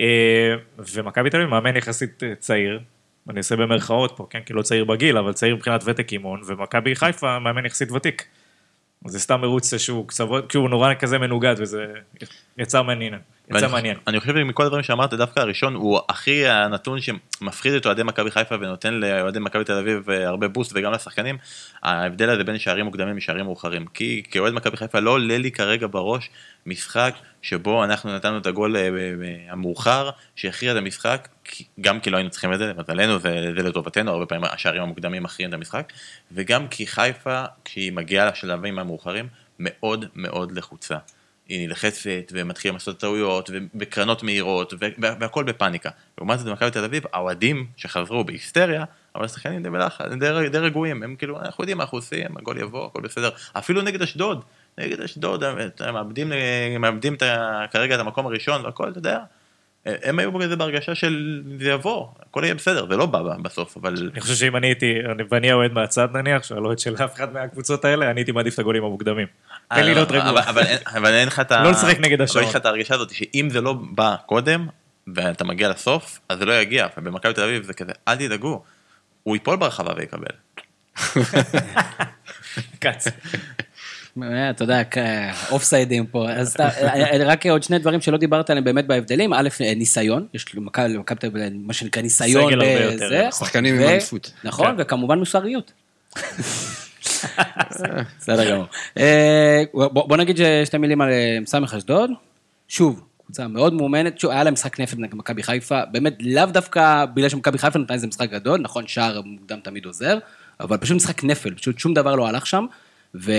אה, ומכבי תל אביב מאמן יחסית אה, צעיר, אני עושה במרכאות פה, כן, כי לא צעיר בגיל, אבל צעיר מבחינת ותק אימון, ומכבי חיפה מאמן יחסית ותיק. זה סתם מרוץ שהוא קצוות, כי הוא נורא כזה מנוגד, וזה יצא מעניין. יצא מעניין. אני חושב שמכל הדברים שאמרת, דווקא הראשון הוא הכי הנתון שמפחיד את אוהדי מכבי חיפה ונותן לאוהדי מכבי תל אביב אה, הרבה בוסט וגם לשחקנים, ההבדל הזה בין שערים מוקדמים לשערים מאוחרים. כי כאוהד מכבי חיפה לא עולה לי כרגע בראש משחק שבו אנחנו נתנו את הגול אה, ב- המאוחר שהכריע את המשחק, גם כי לא היינו צריכים את זה, למזלנו זה, זה לטובתנו, הרבה פעמים השערים המוקדמים מכריעים את המשחק, וגם כי חיפה, כשהיא מגיעה לשלבים המאוחרים, מאוד מאוד לחוצה. היא נלחצת ומתחילים לעשות טעויות ובקרנות מהירות וה- והכל בפאניקה. לעומת זאת במכבי תל אביב האוהדים שחזרו בהיסטריה אבל השחקנים די בלחץ, די, רגועים, הם כאילו אנחנו יודעים מה אנחנו עושים, הגול יבוא, הכל בסדר. אפילו נגד אשדוד, נגד אשדוד מאבדים, מאבדים את כרגע את המקום הראשון והכל, אתה יודע. הם היו בזה בהרגשה של זה יבוא, הכל יהיה בסדר, זה לא בא בסוף, אבל אני חושב שאם אני הייתי, אני- ואני האוהד מהצד נניח, שאני לא אוהד של אף אחד מהקבוצות האלה, אני הייתי מעדיף את הגולים המוקדמים. תן לי להיות רגוע. אבל, אבל, אין- אבל לך את ה... לא לשחק נגד אבל השעון. יש לך את ההרגשה הזאת שאם זה לא בא קודם, ואתה מגיע לסוף, אז זה לא יגיע. ובמכבי תל אביב זה כזה, אל תדאגו, הוא ייפול ברחבה ויקבל. כץ. אה, אתה יודע, אוף סיידים פה. אז אה, רק עוד שני דברים שלא דיברת עליהם באמת בהבדלים. א', אה, ניסיון, יש למכבי למכבי תל אביב מה שנקרא ניסיון. סגל הרבה. יותר. שחקנים עם אליפות. נכון, כן. וכמובן מוסריות. בסדר גמור. בוא נגיד שתי מילים על סמך אשדוד. שוב, קבוצה מאוד מאומנת, שוב, היה להם משחק נפל נגד מכבי חיפה, באמת לאו דווקא בגלל שמכבי חיפה נתנה איזה משחק גדול, נכון, שער מוקדם תמיד עוזר, אבל פשוט משחק נפל, פשוט שום דבר לא הלך שם, ו...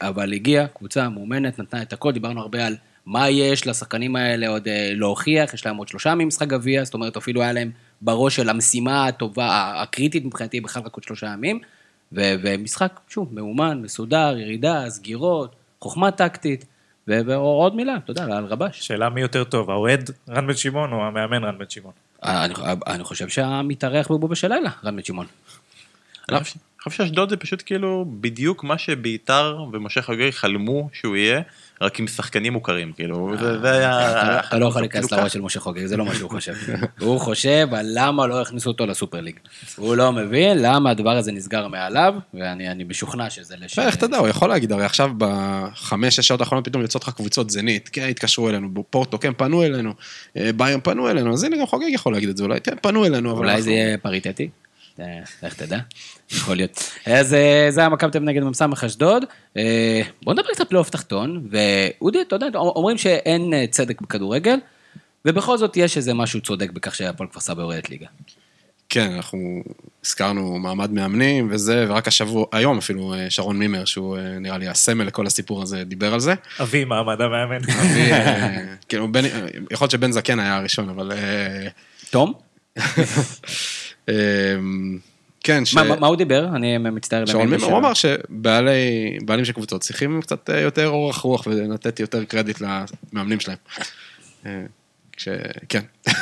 אבל הגיעה קבוצה מאומנת, נתנה את הכל, דיברנו הרבה על מה יש לשחקנים האלה עוד אה, להוכיח, יש להם עוד שלושה ממשחק גביע, זאת אומרת אפילו היה להם בראש של המשימה הטובה, הקריטית מבחינתי בכלל רק עוד שלושה ימים, ו- ומשחק, שוב, מאומן, מסודר, ירידה, סגירות, חוכמה טקטית, ו- ועוד מילה, אתה יודע, על רבש. שאלה מי יותר טוב, האוהד רן בן שמעון או המאמן רן בן שמעון? אני, אני חושב שהמתארח בבובה של לילה, רן בן שמעון. אני חושב- שאשדוד זה פשוט כאילו בדיוק מה שביתר ומשה חגי חלמו שהוא יהיה, רק עם שחקנים מוכרים, כאילו, זה זה היה... אתה לא- לא יכול כאילו להיכנס. לראש של משה חוגג, זה לא מה שהוא חושב. הוא חושב על למה לא הכניסו אותו לסופר ליג. הוא לא מבין למה הדבר הזה נסגר מעליו, ואני אני משוכנע שזה לשם. איך אתה יודע, הוא יכול להגיד, הרי עכשיו בחמש, שש שעות האחרונות פתאום יוצאות לך קבוצות זנית, כן, התקשרו אלינו, פורטו, כן, פנו אלינו, אה, ביום פנו אלינו, אז הנה גם חוגג יכול להגיד את זה, אולי, כן, פנו אלינו, אבל אולי זה יהיה פריטטי? אה, לך תדע, יכול להיות. אז אה, זה היה מכבי תל אביב נגד מ"ס אשדוד. אה, בוא נדבר קצת פלייאוף תחתון, ואודי, אתה יודע, אומרים שאין אה, צדק בכדורגל, ובכל זאת יש איזה משהו צודק בכך שהפועל כפר סבא יורדת ליגה. כן, אנחנו הזכרנו מעמד מאמנים וזה, ורק השבוע, היום אפילו אה, שרון מימר, שהוא אה, נראה לי הסמל לכל הסיפור הזה, דיבר על זה. אבי מעמד המאמן. אבי, אה, כאילו, בן- אה, יכול להיות שבן זקן היה הראשון, אבל... אה, תום? אה, כן, ש... מה- הוא דיבר? אני מצטער. שרון מימר, הוא אמר שבעלים של קבוצות צריכים קצת אה, יותר אורך רוח ולתת יותר קרדיט למאמנים שלהם. אה, כש... כן,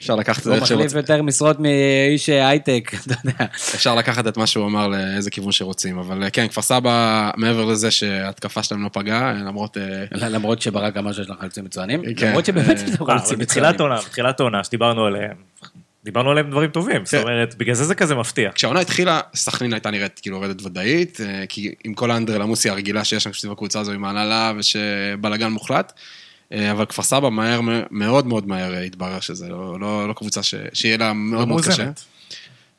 אפשר לקחת את זה הוא איך מחליף שרוצים. יותר משרות מאיש הייטק, אתה יודע. אפשר לקחת את מה שהוא אמר לאיזה כיוון שרוצים, אבל אה, כן, כפר סבא, מעבר לזה שההתקפה שלהם לא פגעה, למרות... אה, למרות שברק אמר שיש לך חלוצים מצוינים, כן. למרות שבאמת אה, יש לך אה, חלוצים בתחילת מצוינים. עונה, בתחילת עונה שדיברנו עליהם, דיברנו עליהם דברים טובים, זאת כן. אומרת, בגלל זה זה כזה מפתיע. כשהעונה התחילה, סכנין הייתה נראית כאילו יורדת ודאית, אה, כי עם כל האנדרלמוסיה הרגילה שיש שם סביב הקבוצה הזו עם ההנהלה ושבלאגן מוחלט, אה, אבל כפר סבא מהר, מאוד מאוד מהר התברר שזה לא, לא, לא קבוצה ש, שיהיה לה מאוד מאוד קשה.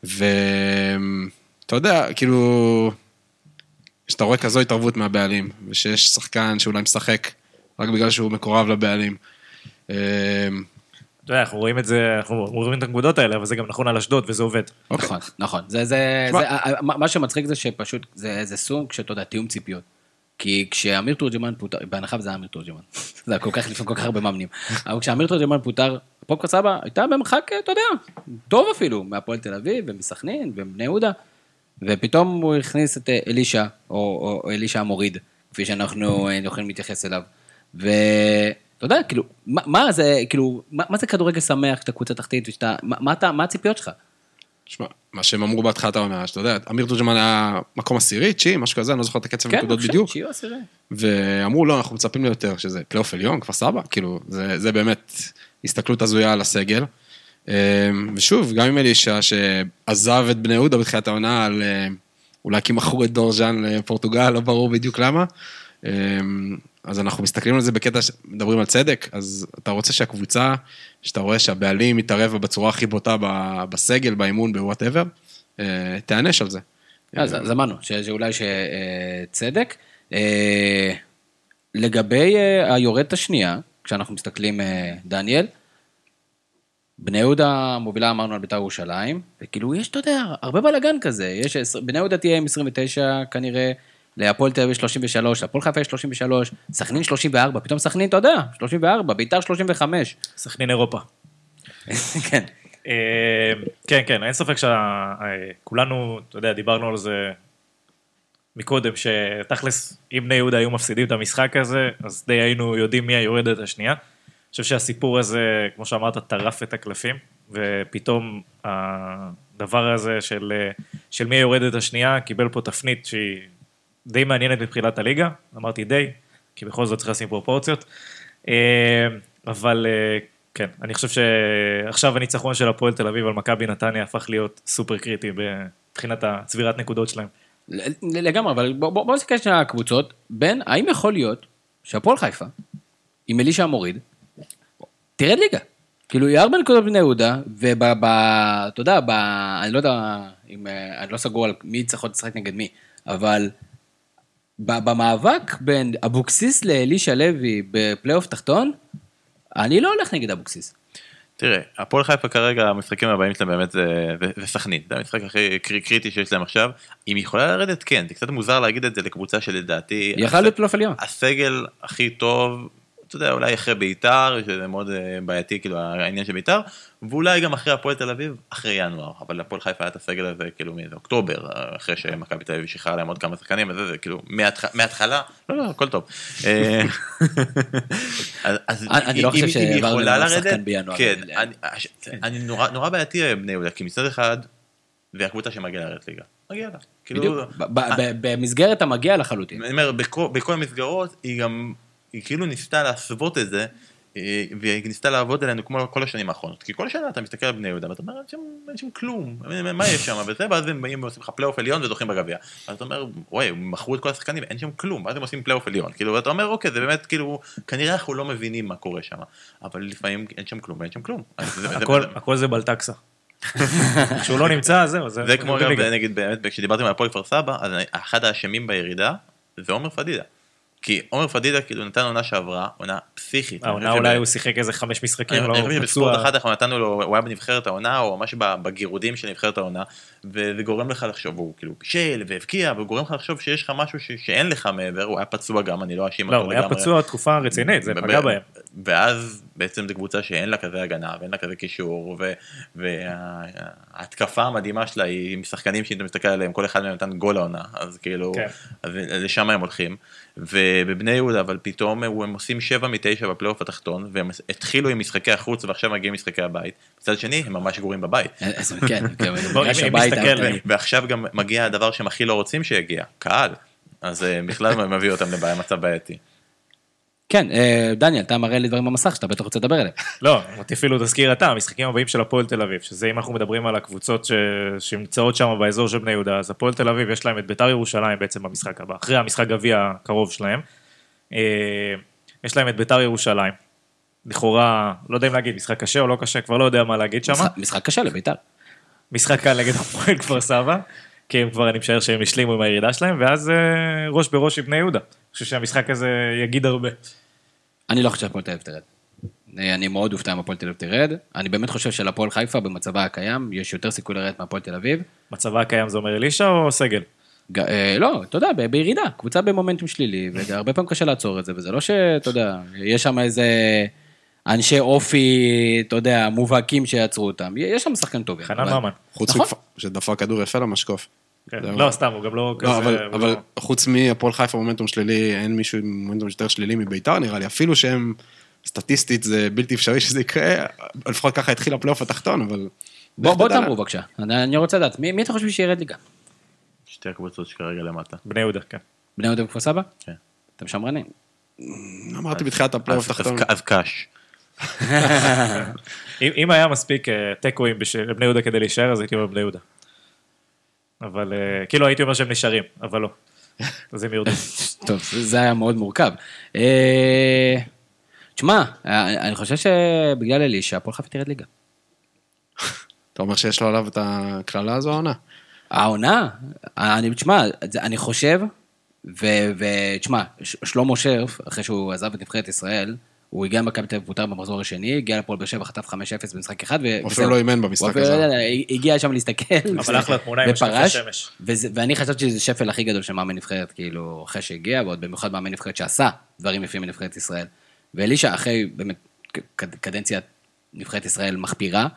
ואתה יודע, כאילו, כשאתה רואה כזו התערבות מהבעלים, ושיש שחקן שאולי משחק רק בגלל שהוא מקורב לבעלים, אה, אתה יודע, אנחנו רואים את זה, אנחנו רואים את הנקודות האלה, אבל זה גם נכון על אשדוד וזה עובד. אוקיי. נכון, נכון. זה, זה, תשמע- זה, מה שמצחיק זה שפשוט, זה, זה סוג שאתה יודע, תיאום ציפיות. כי כשאמיר תורג'מן פוטר, בהנחה וזה היה אמיר תורג'מן, זה היה כל כך לפני כל כך הרבה מאמנים, אבל כשאמיר תורג'מן פוטר, הפועל סבא הייתה במרחק, אתה יודע, טוב אפילו, מהפועל תל אביב ומסכנין ומבני יהודה, ופתאום הוא הכניס את אה, אלישע, או, או, או אלישע המוריד, כפי שאנחנו אה, יכולים להתייחס אליו. ואתה יודע, כאילו, מה, מה זה, כאילו, מה, מה זה כדורגל שמח כשאתה קבוצה תחתית, ושאתה, מה, מה, אתה, מה הציפיות שלך? שמע, מה שהם אמרו בהתחלת העונה, שאתה יודע, אמיר תורג'מן היה מקום עשירי, תשיעי, משהו כזה, אני לא זוכר את הקצב כן, נקודות אני חושב בדיוק. שיהיו עשירי. ואמרו, לא, אנחנו מצפים ליותר, שזה פלייאוף עליון, כפר סבא, כאילו, זה, זה באמת הסתכלות הזויה על הסגל. אמ, ושוב, גם עם אלישע, שעזב את בני יהודה בתחילת העונה, על אה, אולי כי מכרו את דורז'אן לפורטוגל, לא ברור בדיוק למה. אז אנחנו מסתכלים על זה בקטע שמדברים על צדק, אז אתה רוצה שהקבוצה, שאתה רואה שהבעלים מתערב בצורה הכי בוטה בסגל, באימון, בוואטאבר, תיענש על זה. אז אז אמרנו, שאולי שצדק. אה, לגבי אה, היורדת השנייה, כשאנחנו מסתכלים, אה, דניאל, בני יהודה מובילה, אמרנו על בית"ר ירושלים, וכאילו יש, אתה יודע, הרבה בלאגן כזה. יש, בני יהודה תהיה עם 29 כנראה, להפועל תל אביב 33, להפועל חיפה יש 33, סכנין 34, פתאום סכנין, אתה יודע, 34, בית"ר 35. סכנין אירופה. כן. אה, כן, כן, אין ספק שכולנו, אתה יודע, דיברנו על זה מקודם, שתכלס, אם בני יהודה היו מפסידים את המשחק הזה, אז די היינו יודעים מי היורדת השנייה. אני חושב שהסיפור הזה, כמו שאמרת, טרף את הקלפים, ופתאום הדבר הזה של, אה, של מי היורדת השנייה קיבל פה תפנית שהיא די מעניינת מבחינת הליגה, אמרתי די, כי בכל זאת צריך לשים פרופורציות. אה, אבל אה, כן, אני חושב שעכשיו הניצחון של הפועל תל אביב על מכבי נתניה הפך להיות סופר קריטי מבחינת הצבירת נקודות שלהם. לגמרי, אבל בוא- בוא בוא נסתכל שנייה על הקבוצות. בן, האם יכול להיות שהפועל חיפה, עם אלישע המוריד, תרד ליגה? כאילו, היא ארבע נקודות בני יהודה, וב... אתה יודע, ב... אני לא יודע אם... אה, אני לא סגור על מי צריך לשחק נגד מי, אבל במאבק בין אבוקסיס לאלישע לוי בפלייאוף תחתון, אני לא הולך נגד אבוקסיס. תראה, הפועל חיפה כרגע, המשחקים הבאים שלהם באמת זה, זה, זה סכנין, זה המשחק הכי קרי, קריטי שיש להם עכשיו. אם היא יכולה לרדת, כן, זה קצת מוזר להגיד את זה לקבוצה שלדעתי, היא יכלה להיות פלייאוף עליון. הסגל הכי טוב, אתה יודע, אולי אחרי ביתר, שזה מאוד אה, בעייתי, כאילו העניין של ביתר, ואולי גם אחרי הפועל תל אביב, אחרי ינואר, אבל לפועל חיפה היה את הסגל הזה כאילו מאיזה אוקטובר, אה, אחרי שמכבי תל אביב שחררה להם עוד כמה שחקנים, וזה, זה כאילו מההתחלה, לא, לא, הכל טוב. אה, אז- אני- לא אם- חושב היא יכולה לרדת. כן, אני- נורא בעייתי אה, בני יהודה, כי מצד אחד, זה הקבוצה שמגיעה לרדת ליגה, מגיעה לה. כאילו, בדיוק. ב- במסגרת המגיע לחלוטין. אני אומר, בכל, המסגרות, היא גם, היא כאילו ניסתה להסוות את זה, אה, והיא ניסתה לעבוד עלינו כמו כל השנים האחרונות. כי כל שנה אתה מסתכל על בני יהודה, ואתה אומר, אין שם, כלום, מה יש שם, וזה, ואז הם באים ועושים לך פלייאוף עליון וזוכים בגביע. אז אתה אומר, וואי, הם מכרו את כל השחקנים, אין שם כלום, ואז הם עושים פלייאוף עליון. כאילו, ואתה אומר, אוקיי, זה באמת, כאילו, כנראה אנחנו לא מבינים מה קורה שם. אבל לפעמים אין שם כלום, ואין שם כלום. הכל, זה- בלטקסה. כשהוא לא נמצא, זהו, זה... זה כמו. נגיד, באמת, כשדיברתם על הפועל כפר סבא, אז אחד האשמים בירידה זה עומר פדידה. כי עומר פדידה כאילו נתן עונה שעברה, עונה פסיכית. העונה חושב אולי הוא שיחק איזה חמש משחקים, אני לא חושב שבספורט פצוע. אחד אנחנו נתנו לו, הוא היה בנבחרת העונה, או ממש בגירודים של נבחרת העונה, וזה גורם לך לחשוב, הוא כאילו בישל והבקיע, וגורם לך לחשוב שיש לך משהו שאין לך מעבר, הוא היה פצוע גם, אני לא אאשים לא, אותו הוא היה פצוע תקופה רצינית, זה פגע בהם. ואז בעצם זו קבוצה שאין לה כזה הגנה ואין לה כזה קישור וההתקפה המדהימה שלה היא עם שחקנים שאם אתה מסתכל עליהם כל אחד מהם נתן גול העונה אז כאילו כן. לשם הם הולכים ובבני יהודה אבל פתאום הם עושים 7 מ-9 בפלייאוף התחתון והם התחילו עם משחקי החוץ ועכשיו מגיעים משחקי הבית מצד שני הם ממש גרועים בבית אז כן, כן, האלטרנטיבי. ועכשיו גם מגיע הדבר שהם הכי לא רוצים שיגיע קהל אז אה, בכלל מביא אותם למצב בעייתי. כן, אה, דניאל, אתה מראה לי דברים במסך שאתה בטח רוצה לדבר עליהם. לא, אפילו תזכיר אתה, המשחקים הבאים של הפועל תל אביב, שזה אם אנחנו מדברים על הקבוצות. שנמצאות שם באזור של בני יהודה, אז הפועל תל אביב יש להם את ביתר ירושלים בעצם במשחק הבא, אחרי המשחק גביע הקרוב שלהם. אה, יש להם את ביתר ירושלים. לכאורה, לא יודע אם להגיד, משחק קשה או לא קשה, כבר לא יודע מה להגיד שם. משחק- משחק קשה לביתר. משחק קל נגד הפועל כפר סבא, כי הם כבר, אני משער שהם השלימו עם הירידה שלהם, ואז אה, ראש בראש עם בני יהודה. אני חושב שהמשחק הזה יגיד הרבה. אני לא חושב שהפועל תל אביב תרד. אה, אני מאוד אופתע אם הפועל תל אביב תרד. אני באמת חושב שלפועל חיפה במצבה הקיים יש יותר סיכוי לרדת מהפועל תל אביב. מצבה הקיים זה אומר אלישע או סגל? ג- אה, לא, אתה יודע, ב- בירידה, קבוצה במומנטום שלילי, והרבה פעמים קשה לעצור את זה, וזה לא שאתה יודע, יש שם איזה אנשי אופי, אתה יודע, מובהקים שיעצרו אותם. יש שם שחקן טובים. חנן אבל- ממן. חוץ נכון. מכפר, שדפק כדור יפה למשקוף. כן. לא, סתם, הוא גם לא כזה... לא, אבל, הוא אבל חוץ מהפועל חיפה מומנטום שלילי, אין מישהו עם מומנטום יותר שלילי מביתר נראה לי, אפילו שהם, סטטיסטית זה בלתי אפשרי שזה יקרה, לפחות ככה התחיל הפלייאוף התחתון, אבל בוא תאמרו בבקשה, אני רוצה לדעת, מי אתה חושב שירד ליגה? שתי הקבוצות שכרגע למטה. בני יהודה, כן. בני יהודה וכפר סבא? כן. אתם שמרנים. אמרתי בתחילת הפלייאוף אז- תחתון. אז- קאש. אם, היה מספיק אה, תיקואים בשביל לבני יהודה כדי להישאר, אז הייתי אומר בני יהודה. אבל אה, כאילו הייתי אומר שהם נשארים, אבל לא. אז הם ירדו. טוב, זה היה מאוד מורכב. אה, תשמע, אה, אני חושב שבגלל אלישע, הפועל חיפה תרד ליגה. אתה אומר שיש לו עליו את הקללה הזו העונה? העונה, אני, תשמע, אני חושב, ו- ותשמע, שלמה שרף, אחרי שהוא עזב את נבחרת ישראל, הוא הגיע למכבי תל אביב פוטר במחזור השני, הגיע לפועל באר שבע, חטף 5-0 במשחק אחד, ו- הוא. אפילו לא אימן במשחק הזה. לא הגיע שם להסתכל. אבל אחלה תמונה עם ופרש, שמש. ואני חשבתי שזה שפל הכי גדול של מאמן נבחרת, כאילו, אחרי שהגיע, ועוד במיוחד מאמן נבחרת שעשה דברים יפים בנבחרת ישראל. ואלישע, אחרי באמת קדנציית נבחרת ישראל מחפירה,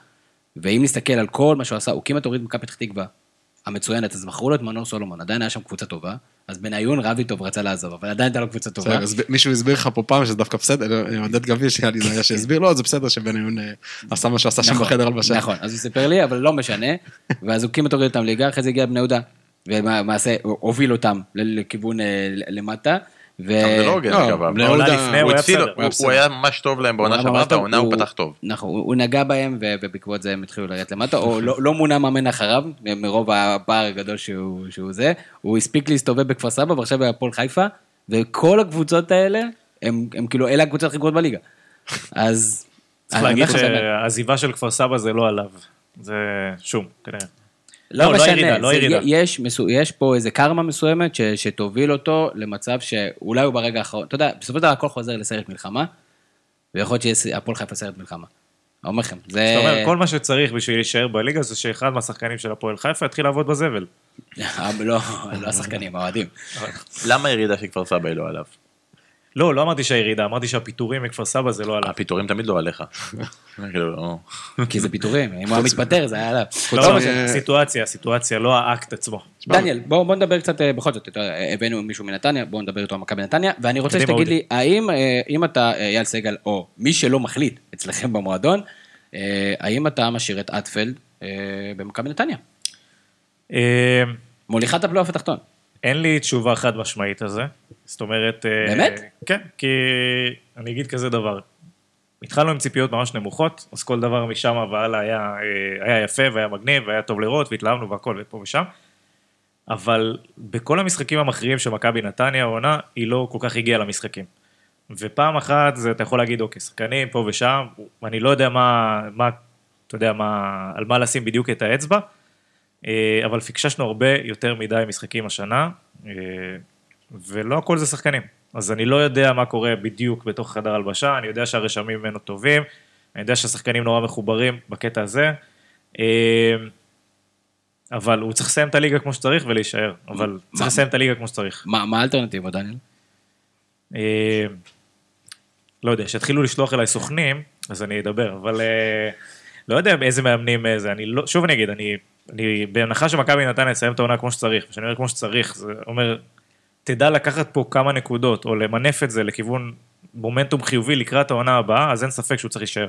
ואם נסתכל על כל מה שהוא עשה, הוא כמעט הוריד מכבי פתח תקווה המצוינת, אז מכרו לו את מנור סולומון, עדיין היה שם קבוצה טובה, אז בניון רב איתו ורצה לעזוב, אבל עדיין הייתה לו קבוצה טובה. בסדר, הסב- מישהו הסביר לך פה פעם שזה דווקא בסדר, עודד גביש שהיה לי זה שהסביר, לא, זה בסדר שבניון אה, עשה מה שעשה שם נכון, בחדר הלבשה. נכון, אז הוא סיפר לי, אבל לא משנה, ואז הוא כמעט הוריד אותם ליגה, אחרי זה הגיע לבני יהודה, ולמעשה הוביל אותם לכיוון אה, למטה. ו... אבל זה לא הוגן לא, אגב. יהודה- לפני, הוא בסדר, הוא- היה ממש טוב להם בעונה שעברה, העונה הוא פתח טוב. נכון, הוא נגע בהם, ובעקבות זה הם התחילו לרדת למטה, או לא- לא מונה מאמן אחריו, מרוב הפער הגדול שהוא זה. הוא הספיק להסתובב בכפר סבא, ועכשיו בהפועל חיפה, וכל הקבוצות האלה, הם כאילו, אלה הקבוצות הכי גרועות בליגה. אז... צריך אני להגיד. שהעזיבה של כפר סבא זה לא עליו. זה שום, כנראה. לא לא, לא משנה, ירידה, לא זה- ירידה. יש, יש פה איזה קרמה מסוימת ש, שתוביל אותו למצב שאולי הוא ברגע האחרון, אתה יודע, בסופו של דבר הכל חוזר לסרט מלחמה, ויכול להיות שהפועל חיפה סרט מלחמה. אני אומר לכם, זה... זאת אומרת, כל מה שצריך בשביל להישאר בליגה זה שאחד מהשחקנים של הפועל חיפה יתחיל לעבוד בזבל. לא, לא השחקנים, האוהדים. למה הירידה של כפר סבא היא לא עליו? לא, לא אמרתי שהירידה, אמרתי שהפיטורים מכפר סבא זה לא עליו. הפיטורים תמיד לא עליך. כאילו, לא. כי זה פיטורים, אם הוא היה מתפטר זה היה עליו. לא, לא לא, משנה. הסיטואציה, הסיטואציה, לא האקט עצמו. דניאל, בוא בוא נדבר קצת, אה, בכל זאת, יודע, הבאנו מישהו מנתניה, בואו נדבר איתו על מכבי נתניה, ואני רוצה שתגיד לי. האם, אה, אם אתה אה, אייל סגל, או מי שלא מחליט אצלכם במועדון, אה, האם אתה משאיר את אטפלד אה, במכבי נתניה? אה, מוליכת הפלייאוף התחתון. אין לי תשובה חד משמעית על זה. זאת אומרת... אה, באמת? כן, כי אני אגיד כזה דבר. התחלנו עם ציפיות ממש נמוכות, אז כל דבר משם והלאה היה, אה, היה יפה והיה מגניב והיה טוב לראות והתלהבנו והכל ופה ושם. אבל בכל המשחקים המכריעים של מכבי נתניה העונה, היא לא כל כך הגיעה למשחקים. ופעם אחת זה, אתה יכול להגיד, אוקיי, שחקנים פה ושם, אני לא יודע מה, מה אתה יודע, מה, על מה לשים בדיוק את האצבע, אבל פיקששנו הרבה יותר מדי משחקים השנה, אה, ולא הכל זה שחקנים. אז אני לא יודע מה קורה בדיוק בתוך חדר הלבשה, אני יודע שהרשמים ממנו טובים, אני יודע שהשחקנים נורא מחוברים בקטע הזה, אה, אבל הוא צריך לסיים את הליגה כמו שצריך ולהישאר, אבל צריך לסיים את הליגה כמו שצריך. מה מה האלטרנטיבה, דניאל? אה, לא יודע, שיתחילו לשלוח אליי סוכנים, אז אני אדבר, אבל אה, לא יודע איזה מאמנים אה, זה, אני לא, שוב אני אגיד, אני, אני בהנחה שמכבי נתניה תסיים את העונה כמו שצריך, כשאני אומר כמו שצריך, זה אומר, תדע לקחת פה כמה נקודות, או למנף את זה לכיוון מומנטום חיובי לקראת העונה הבאה, אז אין ספק שהוא צריך להישאר.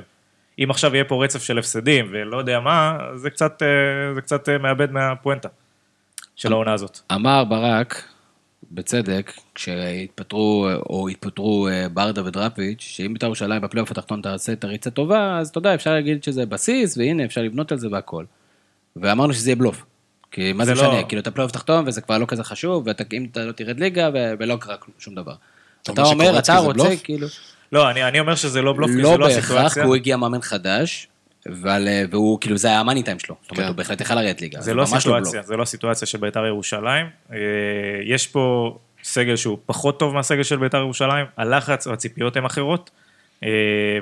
אם עכשיו יהיה פה רצף של הפסדים ולא יודע מה, זה קצת, אה, זה קצת אה, מאבד מהפואנטה של העונה הזאת. אמר ברק, בצדק, כשהתפטרו, או התפטרו אה, ברדה ודראפיץ', שאם בית"ר ירושלים בפלייאוף התחתון תעשה את הריצה טובה, אז אתה יודע, אפשר להגיד שזה בסיס, והנה, אפשר לבנות על זה והכל. ואמרנו שזה יהיה בלוף. כי מה זה זה לא- משנה, כאילו אתה פלייאוף תחתון וזה כבר לא כזה חשוב, ואם אתה לא תרד ליגה ו- ולא קרה כלום- שום דבר. אתה אומר אתה זה רוצה, בלוף? כאילו... לא, אני, אני אומר שזה לא בלוף, כי לא זה לא בהכרח, הסיטואציה. כי הוא הגיע מאמן חדש, אבל, אה, והוא, כאילו, זה היה ה money time שלו. זאת אומרת, כן. הוא בהחלט יכל לרדת ליגה. זה לא ממש הסיטואציה, בלוף. זה לא הסיטואציה של בית"ר ירושלים. אה, יש פה סגל שהוא פחות טוב מהסגל של בית"ר ירושלים, הלחץ והציפיות הן אחרות, אה,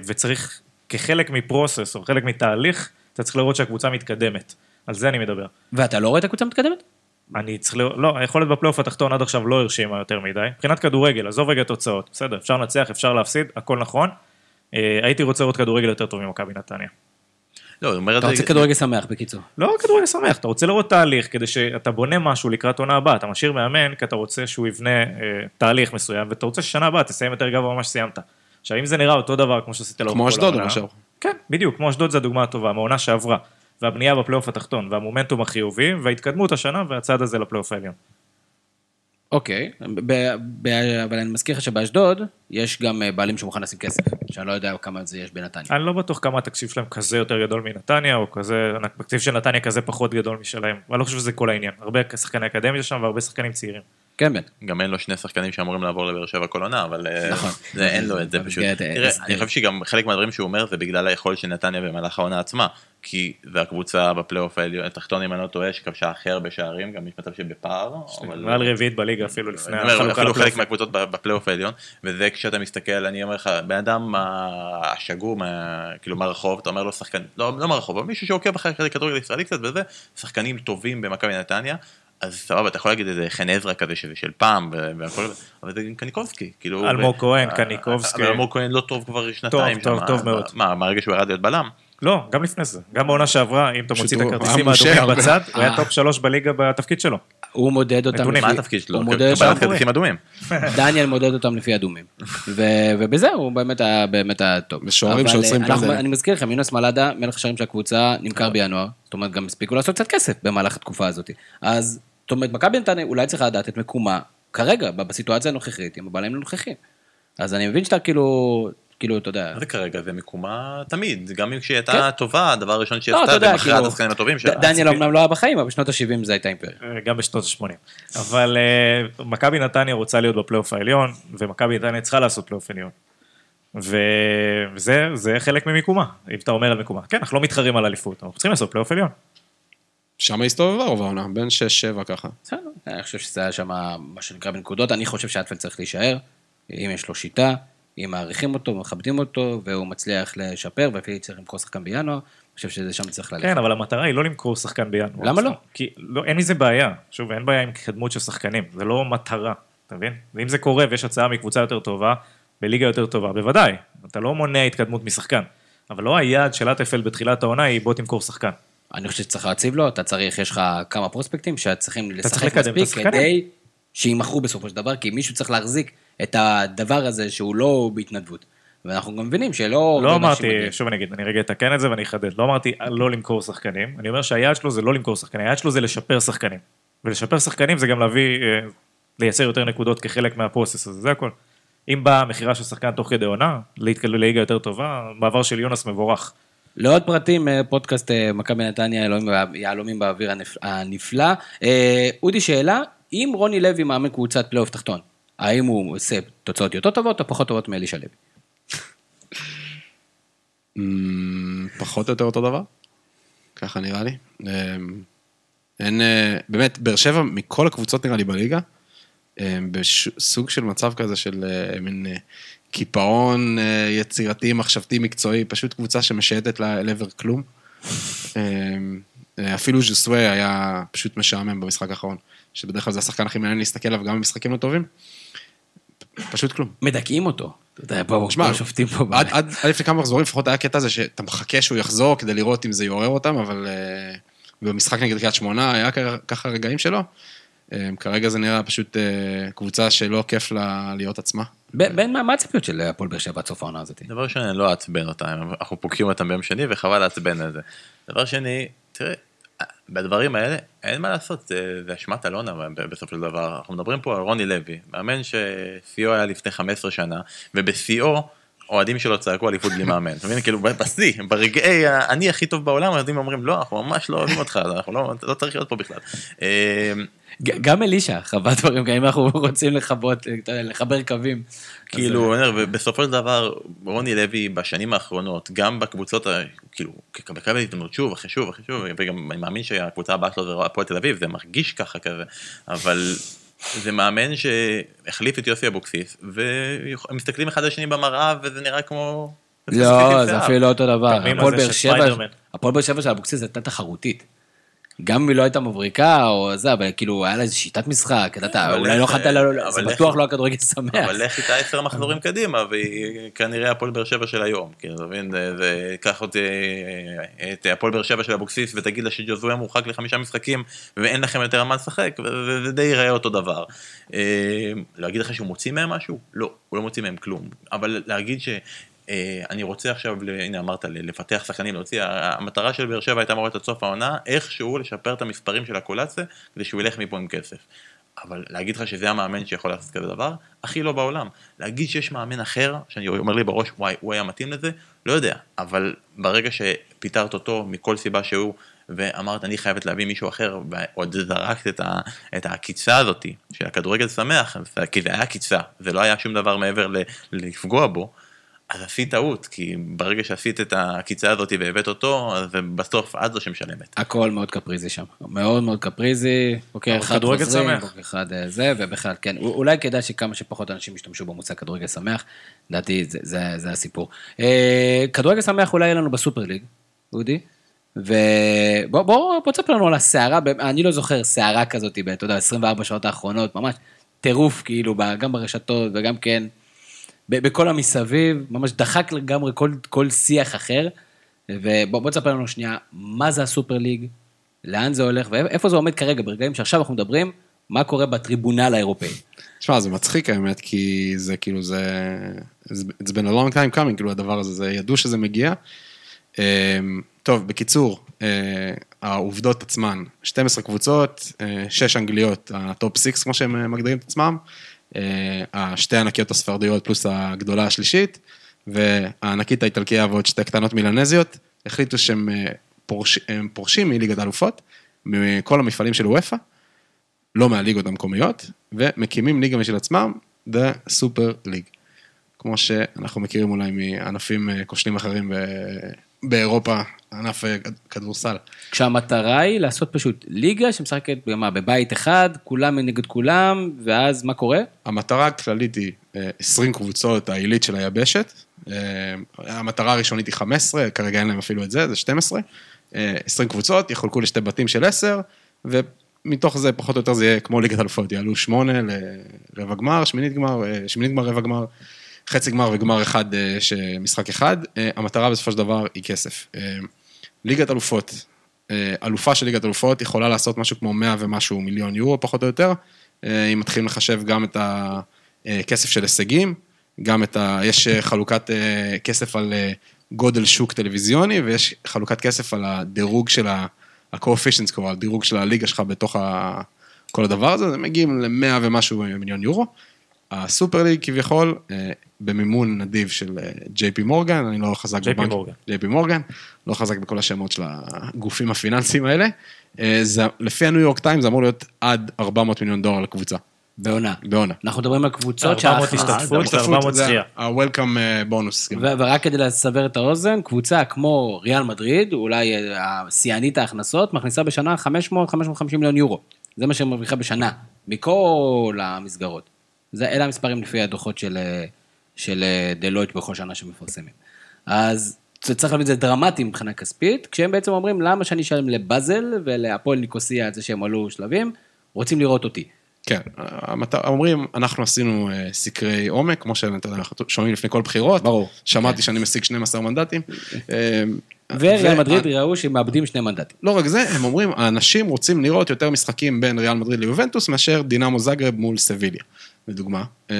וצריך, כחלק מפרוסס או חלק מתהליך, אתה צריך לראות שהקבוצה מתקדמת. על זה אני מדבר. ואתה לא רואה את הקבוצה מתקדמת? אני צריך לראות, לא, היכולת בפלייאוף התחתון עד עכשיו לא הרשימה יותר מדי. מבחינת כדורגל, עזוב רגע תוצאות, בסדר, אפשר לנצח, אפשר להפסיד, הכל נכון. אה, הייתי רוצה לראות כדורגל יותר טוב ממכבי נתניה. לא, הוא אומר את אתה. רוצה כדורגל שמח, בקיצור. לא כדורגל שמח, אתה רוצה לראות תהליך כדי שאתה בונה משהו לקראת עונה הבאה, אתה משאיר מאמן כי אתה רוצה שהוא יבנה אה, תהליך מסוים, ואתה רוצה ששנה הבאה תסיים יותר גבוה ממה שסיימת. עכשיו אם זה נראה אותו דבר כמו שעשית לאורך כמו כל אשדוד העונה- למשל. כן, בדיוק, כמו אשדוד זה הדוגמה הטובה, מהעונה שעברה. והבנייה בפלייאוף התחתון, והמומנטום החיובי, וההתקדמות השנה, והצעד הזה לפלייאוף העליון. אוקיי, ב- ב- אבל אני מזכיר לך שבאשדוד יש גם אה, בעלים שמוכן לשים כסף, שאני לא יודע כמה זה יש בנתניה. אני לא בטוח כמה התקציב שלהם כזה יותר גדול מנתניה, או כזה, התקציב של נתניה כזה פחות גדול משלהם. ואני לא חושב שזה כל העניין. הרבה שחקני אקדמיה שם והרבה שחקנים צעירים. כן, בן. גם אין לו שני שחקנים שאמורים לעבור לבאר שבע כל עונה, אבל אה, נכון. זה, אין לו את זה פשוט. אה, תראה. אני חושב שגם חלק מהדברים שהוא אומר זה בגלל היכולת של נתניה במהלך העונה עצמה, כי זה הקבוצה בפלייאוף העליון, התחתון אם אני לא טועה, שכבשה הכי הרבה שערים, גם יש מצב שבפער, אבל... מעל רביעית בליגה אפילו לפני אני אומר, החלוקה אפילו. חלק מהקבוצות בפלייאוף העליון, וזה כשאתה מסתכל, אני אומר לך, בן אדם אה, השגור, כאילו מהרחוב, אתה אומר לו שחקן, לא לא מהרחוב, אבל מישהו שעוקב אחרי כדורגל ישראלי קצת וזה, שחקנים טובים במכבי נתניה, אז סבבה, אתה יכול להגיד איזה חן עזרא כזה שזה של פעם, והכל, אבל זה קניקובסקי, כאילו... אלמוג כהן, אה, קניקובסקי. אבל אלמוג כהן לא טוב כבר שנתיים. טוב, שם, טוב מאוד. מה, מהרגע שהוא ירד להיות בלם? לא, גם לפני זה. גם בעונה שעברה, אם אתה מוציא את הכרטיסים האדומים. בצד, הוא היה אה. top שלוש בליגה בתפקיד שלו. הוא מודד אותם נתונים. מה לפי... התפקיד שלו? הוא מודד קבלת כרטיסים אדומים. דניאל מודד אותם לפי אדומים. ו- ובזה הוא באמת היה באמת היה טוב. ושוערים אבל, שעוצרים אה, אנחנו- פנדלים. אני מזכיר לכם, יונס מלאדה, מלך השערים של הקבוצה, נמכר בינואר. זאת אומרת, גם הספיקו לעשות קצת כסף במהלך התקופה הזאת. אז, זאת אומרת, מכבי נתניה אולי צריכה לדעת את מקומה, כרגע, בסיטואציה הנוכחית, עם הבעלים הנוכחים. אז אני מבין שאתה כאילו, כאילו, אתה יודע... מה זה כרגע? זה מיקומה תמיד, גם אם כשהיא כן. הייתה טובה, הדבר הראשון שהיא לא, עשתה זה מכרה את כאילו, השחקנים הטובים ד- שלה. דניאל אמנם לא היה בחיים, אבל בשנות ה-70 זה הייתה אימפריה. אה, גם בשנות ה-80. אבל אה, מכבי נתניה רוצה להיות בפלייאוף העליון, ומכבי נתניה צריכה לעשות פלייאוף עליון. וזה זה חלק ממיקומה, אם אתה אומר על מיקומה. כן, אנחנו לא מתחרים על אליפות, אנחנו צריכים לעשות פלייאוף עליון. שם הסתובבה רוב העונה, בין 6-7 ככה. בסדר, אני חושב שזה היה שם מה שנקרא בנקודות, אני חושב שאטפלד צריך להישאר, אם יש לו שיטה, אם מעריכים אותו, מכבדים אותו, והוא מצליח לשפר, ואפילו צריך למכור שחקן בינואר, אני חושב שזה שם צריך ללכת. כן, אבל המטרה היא לא למכור שחקן בינואר. למה לא? כי לא, אין מזה בעיה. שוב, אין בעיה עם התקדמות של שחקנים, זה לא מטרה, אתה מבין? ואם זה קורה ויש הצעה מקבוצה יותר טובה, בליגה יותר טובה, בוודאי. אתה לא מונע התקדמות משחקן. אבל לא היעד של אטפלד בתחילת העונה היא בוא תמכור שחקן. אני חושב שצריך להציב לו, אתה צריך, יש לך כמה פרוספקטים שצריכים צריך לשחק לקדם מספיק. כדי שימכרו בסופו של דבר, כי מישהו צריך להחזיק את הדבר הזה שהוא לא בהתנדבות. ואנחנו גם מבינים שלא... לא אמרתי. שוב אני אגיד, אני רגע אתקן את זה ואני אחדד. לא אמרתי לא למכור שחקנים, אני אומר שהיעד שלו זה לא למכור שחקנים, היעד שלו זה לשפר שחקנים. ולשפר שחקנים זה גם להביא, אה, לייצר יותר נקודות כחלק מה process הזה, זה הכל. אם באה מכירה של שחקן תוך כדי עונה, להתקבל לליגה יותר טובה, מעבר של יונס מבורך. לעוד פרטים, אה, פודקאסט אה, מכבי נתניה, יהלומים בא- יהלומים באוויר הנפ- הנפלא. אה, אודי, שאלה, אם רוני לוי מאמן קבוצת פלייאוף תחתון, האם הוא עושה תוצאות יותר טובות או פחות טובות מאלישע לוי? אמ, פחות או יותר אותו דבר, ככה נראה לי. אמ, אין, באמת, באר שבע מכל הקבוצות נראה לי בליגה, אמ, בסוג של מצב כזה של מין קיפאון אה, יצירתי, מחשבתי, מקצועי, פשוט קבוצה שמשייטת לעבר כלום. אמ, אה, אפילו ז'וסווה היה פשוט משעמם במשחק האחרון, שבדרך כלל זה השחקן הכי מעניין להסתכל עליו גם במשחקים לא טובים. פשוט כלום. מדכאים אותו. אתה יודע, פה, שופטים פה. עד, עד, עד לפני כמה מחזורים לפחות היה קטע הזה שאתה מחכה שהוא יחזור כדי לראות אם זה יעורר אותם, אבל uh, במשחק נגד קריית שמונה היה ככה רגעים שלו. Um, כרגע זה נראה פשוט uh, קבוצה שלא כיף לה להיות עצמה. בן, מה הציפיות של הפועל באר שבע עד סוף העונה הזאת? דבר ראשון, אני לא אעצבן אותם, אנחנו פוגשים אותם ביום שני וחבל לעצבן על זה. דבר שני, תראה, בדברים האלה אין מה לעשות, זה, אשמת אלונה בסופו של דבר. אנחנו מדברים פה על רוני לוי, מאמן ששיאו היה לפני 15 שנה, ובשיאו אוהדים שלו צעקו אליפות בלי מאמן. אתה מבין? כאילו בשיא, ברגעי אני הכי טוב בעולם, האוהדים אומרים לא, אנחנו ממש לא אוהבים אותך, אנחנו לא, לא צריך להיות פה בכלל. אה, ג- גם אלישע חווה דברים, גם אם אנחנו רוצים לכבות, לחבר קווים. כאילו, אומר, ובסופו של דבר, רוני לוי בשנים האחרונות, גם בקבוצות, כאילו, מקבל הזדמנות שוב אחרי שוב אחרי שוב, וגם אני מאמין שהקבוצה הבאה שלו זה הפועל תל אביב, זה מרגיש ככה כזה, אבל זה מאמן שהחליף את יוסי אבוקסיס, ומסתכלים אחד על השני במראה, וזה נראה כמו... לא, זה. אפילו לא אותו דבר. באר שבע. הפועל באר שבע של אבוקסיס הייתה תחרותית. גם אם היא לא הייתה מבריקה או זה, אבל כאילו היה לה איזו שיטת משחק, אבל אולי לא יכולת, אבל זה איך- בטוח לא הכדורגל שמח. אבל לך איתה עשר מחזורים קדימה, והיא כנראה הפועל באר שבע של היום. כאילו, אתה מבין, זה- זה, קח אותי, את הפועל באר שבע של אבוקסיס ותגיד לה שג'וזואה מורחק לחמישה משחקים ואין לכם יותר מה לשחק, וזה די ייראה אותו דבר. אה, להגיד לך שהוא מוציא מהם משהו? לא, הוא לא מוציא מהם כלום. אבל להגיד ש... אה, אני רוצה עכשיו, הנה אמרת, לפתח שחקנים, להוציא, המטרה של באר שבע הייתה אמורה עד סוף העונה, איכשהו לשפר את המספרים של הקולציה, כדי שהוא ילך מפה עם כסף. אבל להגיד לך שזה המאמן שיכול לעשות כזה דבר, הכי לא בעולם. להגיד שיש מאמן אחר, שאני אומר לי בראש, וואי, הוא היה מתאים לזה, לא יודע. אבל ברגע שפיטרת אותו מכל סיבה שהוא, ואמרת, אני חייבת להביא מישהו אחר, ועוד זרקת את, ה, את העקיצה של הכדורגל שמח, אז- כי זה היה עקיצה, זה לא היה שום דבר מעבר ל, לפגוע בו, אז עשית טעות, כי ברגע שעשית את העקיצה הזאת והבאת אותו, אז בסוף את זו שמשלמת. הכל מאוד קפריזי שם, מאוד מאוד קפריזי, בוקר אבל אחד כדורגל חוזרים, שמח. בוקר אחד אה, זה, ובכלל, כן, אולי כדאי שכמה שפחות אנשים ישתמשו במושג כדורגל שמח, לדעתי זה, זה, זה הסיפור. אה, כדורגל שמח אולי יהיה לנו בסופר ליג, אודי, ובוא בוא, בוא תספר לנו על הסערה, אני לא זוכר סערה כזאת, אתה יודע, 24 שעות האחרונות, ממש טירוף כאילו, גם ברשתות וגם כן, בכל המסביב, ממש דחק לגמרי כל, כל שיח אחר. ובוא בוא תספר לנו שנייה, מה זה ה super league, לאן זה הולך, ואיפה זה עומד כרגע, ברגעים שעכשיו אנחנו מדברים, מה קורה ב tribunal האירופאי. תשמע, זה מצחיק האמת, כי זה כאילו, זה... It's been a long time coming, כאילו, הדבר הזה, זה ידעו שזה מגיע. אמ, טוב, בקיצור, אה, העובדות עצמן, 12 קבוצות, 6 אנגליות, ה top 6 כמו שהם אה, מגדירים את עצמם, אה, השתי הענקיות הספרדיות פלוס הגדולה השלישית, והענקית האיטלקיה ועוד שתי קטנות מילנזיות, החליטו שהם אה, פורש, פורשים מליגת האלופות, מכל המפעלים של וופא, לא מהליגות המקומיות, ומקימים ליגה משל עצמם, The Super League. כמו שאנחנו מכירים אולי מענפים אה, כושלים אחרים באירופה, ענף אה, כד- כדורסל. כשהמטרה היא לעשות פשוט ליגה שמשחקת במה, בבית אחד, כולם נגד כולם, ואז מה קורה? המטרה הכללית היא אה, 20 קבוצות העילית של היבשת. אה, המטרה הראשונית היא 15, כרגע אין להם אפילו את זה, זה 12. אה, 20 קבוצות, יחולקו לשתי בתים של 10, ומתוך זה פחות או יותר זה יהיה כמו ליגת אלופות, יעלו 8 לרבע גמר, שמינית גמר, אה, שמינית גמר, רבע גמר, חצי גמר וגמר אחד, אה, שמשחק אחד. אה, המטרה בסופו של דבר היא כסף. אה, ליגת אלופות, אלופה של ליגת אלופות יכולה לעשות משהו כמו 100 ומשהו מיליון יורו, פחות או יותר. אם מתחילים לחשב גם את הכסף של הישגים, גם את ה... יש חלוקת כסף על גודל שוק טלוויזיוני, ויש חלוקת כסף על הדירוג של ה... ה-coefficient score, הדירוג של הליגה שלך בתוך ה... כל הדבר הזה, הם מגיעים ל-100 ומשהו מיליון יורו. הסופר ליג כביכול, אה, במימון נדיב של ג'יי פי מורגן, אני לא חזק JP מורגן. ג'יי פי מורגן, לא חזק בכל השמות של הגופים הפיננסיים האלה. אה, זה, לפי הניו יורק טיים זה אמור להיות עד 400 מיליון דולר לקבוצה, בעונה. בעונה. אנחנו מדברים על קבוצות 400 שההכנסה- השתתפות. 400 זה זכייה. ה-Welcome אה, בונוס. ו- ורק כדי לסבר את האוזן, קבוצה כמו ריאל מדריד, אולי אה, השיאנית ההכנסות, מכניסה בשנה 500-550 מיליון יורו. זה מה שהיא מרוויחה בשנה, מכל המסגרות. זה, אלה המספרים לפי הדוחות של, אה, של אה, דלויט בכל שנה שמפרסמים. אז צריך להבין, זה דרמטי מבחינה כספית, כשהם בעצם אומרים, למה שאני אשלם לבאזל ולהפועל ניקוסיה על זה שהם עלו שלבים, רוצים לראות אותי. כן, המת- אומרים, אנחנו עשינו אה, סקרי עומק, כמו שאתה יודע, אנחנו שומעים לפני כל בחירות. ברור. שמעתי שאני משיג 12 מנדטים. אה, וריאל ו- מדריד ראו שהם מאבדים שני מנדטים. לא רק זה, הם אומרים, האנשים רוצים לראות יותר משחקים בין ריאל מדריד ליובנטוס מאשר דינמו זאגרב מול סביליה, לדוגמה. אה,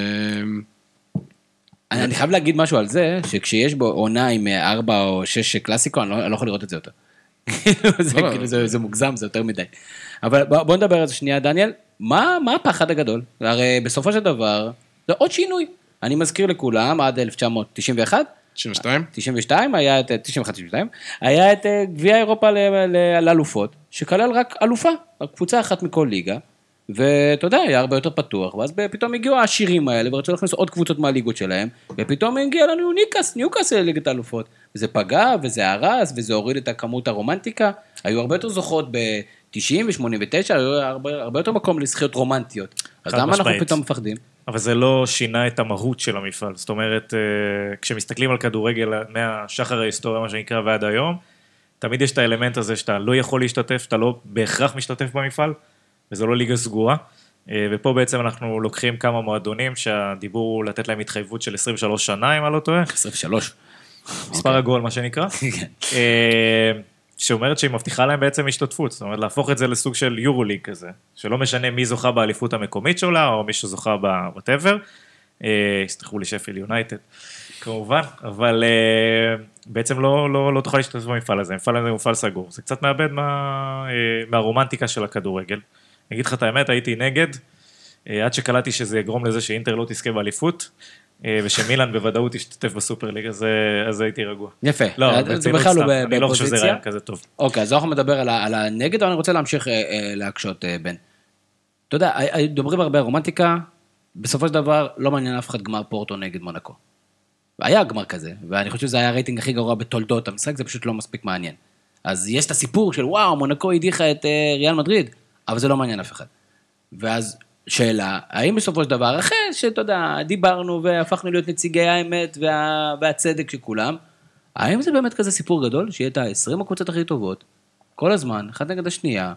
אני, חייב להגיד משהו על זה, שכשיש בו עונה עם אה, ארבע או שש קלאסיקו, אני לא, אני לא יכול לראות את זה יותר. זה, לא, כאילו, לא. זה, מוגזם, זה יותר מדי. אבל בוא, נדבר על זה שנייה, דניאל. מה, הפחד הגדול? הרי בסופו של דבר, זה עוד שינוי. אני מזכיר לכולם, עד 1991, 92? 92, היה את, 91-92, היה את אה, גביע אירופה לאלופות, שכלל רק אלופה, רק קבוצה אחת מכל ליגה, ואתה יודע, היה הרבה יותר פתוח, ואז פתאום הגיעו העשירים האלה, ורצו להכניס עוד קבוצות מהליגות שלהם, ופתאום הגיע לנו ניקאס, ניוקאס לליגת האלופות. וזה פגע, וזה הרס, וזה הוריד את הכמות הרומנטיקה, היו הרבה יותר זוכות ב-90 ו-89, היו הרבה, הרבה יותר מקום לזכיות רומנטיות. אז למה אנחנו משמעית. פתאום מפחדים? אבל זה לא שינה את המהות של המפעל. זאת אומרת, אה, כשמסתכלים על כדורגל מהשחר ההיסטוריה, מה שנקרא, ועד היום, תמיד יש את האלמנט הזה שאתה לא יכול להשתתף, אתה לא בהכרח משתתף במפעל, וזו לא ליגה סגורה. אה, ופה בעצם אנחנו לוקחים כמה מועדונים שהדיבור הוא לתת להם התחייבות של 23 שנה, אם אני לא טועה. 23. מספר עגול, מה שנקרא. אה, שאומרת שהיא מבטיחה להם בעצם השתתפות, זאת אומרת להפוך את זה לסוג של יורו ליג כזה, שלא משנה מי זוכה באליפות המקומית שלה, או מי שזוכה בוואטאבר, יסלחו לי שפיל יונייטד. כמובן, אבל אה, בעצם לא, לא, לא תוכל להשתתף במפעל הזה, המפעל הזה הוא מפעל סגור, זה קצת מאבד מה, אה, מהרומנטיקה של הכדורגל. אני אגיד לך את האמת, הייתי נגד, אה, עד שקלטתי שזה יגרום לזה שאינטר לא תזכה באליפות, אה, ושמילן בוודאות תשתתף בסופר ליג, אז, אה, אז הייתי רגוע. יפה. לא, זה בכלל לא סתם, אני לא חושב שזה. רעיון כזה טוב. אוקיי, אז אנחנו נדבר על, על הנגד, אבל אני רוצה להמשיך אה, להקשות, אה, בן. אתה יודע, מדברים הרבה רומנטיקה, בסופו של דבר לא מעניין אף אחד גמר פורטו נגד מונקו. היה גמר כזה, ואני חושב שזה היה הרייטינג הכי גרוע בתולדות המשחק, זה פשוט לא מספיק מעניין. אז יש את הסיפור של וואו, מונקו הדיחה את אה, ריאל מדריד, אבל זה לא מעניין אף אחד. ואז שאלה, האם בסופו של דבר, אחרי שאתה יודע, דיברנו והפכנו להיות נציגי האמת וה, והצדק של כולם, האם זה באמת כזה סיפור גדול, שיהיה את ה-20 הקבוצות הכי טובות, כל הזמן, אחת נגד השנייה,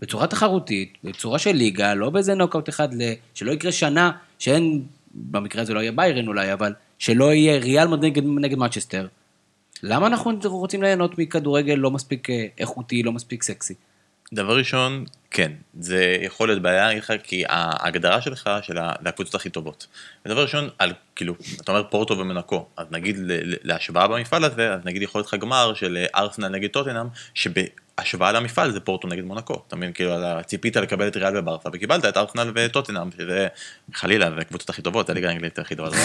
בצורה תחרותית, בצורה של ליגה, לא באיזה נוקאוט אחד. שלא יקרה שנה שאין, במקרה הזה לא יהיה ביירן אולי, אבל שלא יהיה ריאל נגד, נגד מצ'סטר. למה אנחנו רוצים ליהנות מכדורגל לא מספיק אה, איכותי, לא מספיק סקסי? דבר ראשון, כן, זה יכול להיות בעיה, לך, כי ההגדרה שלך של הקבוצות הכי טובות. ודבר ראשון, על, כאילו, אתה אומר פורטו ומנקו, אז נגיד להשוואה במפעל הזה, אז נגיד יכול להיות לך גמר של אה, ארסנל נגד טוטנאם, שבהשוואה למפעל זה פורטו נגד מונקו. אתה מבין, כאילו, ציפית לקבל את ריאל וברסה, וקיבלת את ארסנל וטוטנאם, שזה חלילה, זה הקבוצות הכי טובות, זה הליגה האנגלית הכי טובה. לא-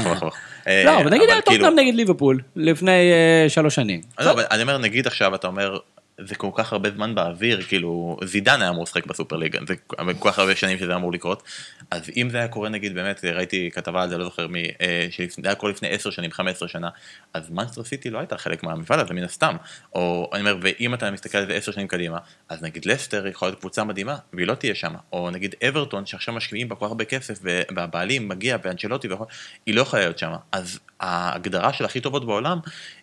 נכון, נכון. אה, לא, אבל נגיד היה כאילו- טוטנאם נגד ליברפול, לפני אה, שלוש שנים. לא, אני אומר, נגיד עכשיו אתה אומר, זה כל כך הרבה זמן באוויר, כאילו, זידן היה אמור לשחק בסופר ליגה, זה כל כך הרבה שנים שזה אמור לקרות, אז אם זה היה קורה נגיד, באמת, ראיתי כתבה על זה, לא זוכר מי, אה, שזה היה קורה לפני 10 שנים, 15 שנה, אז מנסטר סיטי לא הייתה חלק מהמפעל הזה, מן הסתם, או אני אומר, ואם אתה מסתכל על זה 10 שנים קדימה, אז נגיד לסטר יכולה להיות קבוצה מדהימה, והיא לא תהיה שם, או נגיד אברטון, שעכשיו משקיעים בה כל כך הרבה כסף, והבעלים מגיע, ואנצ'לוטי, והכל, היא לא יכולה להיות שם, אז ההגדרה של הכי טובות בעולם,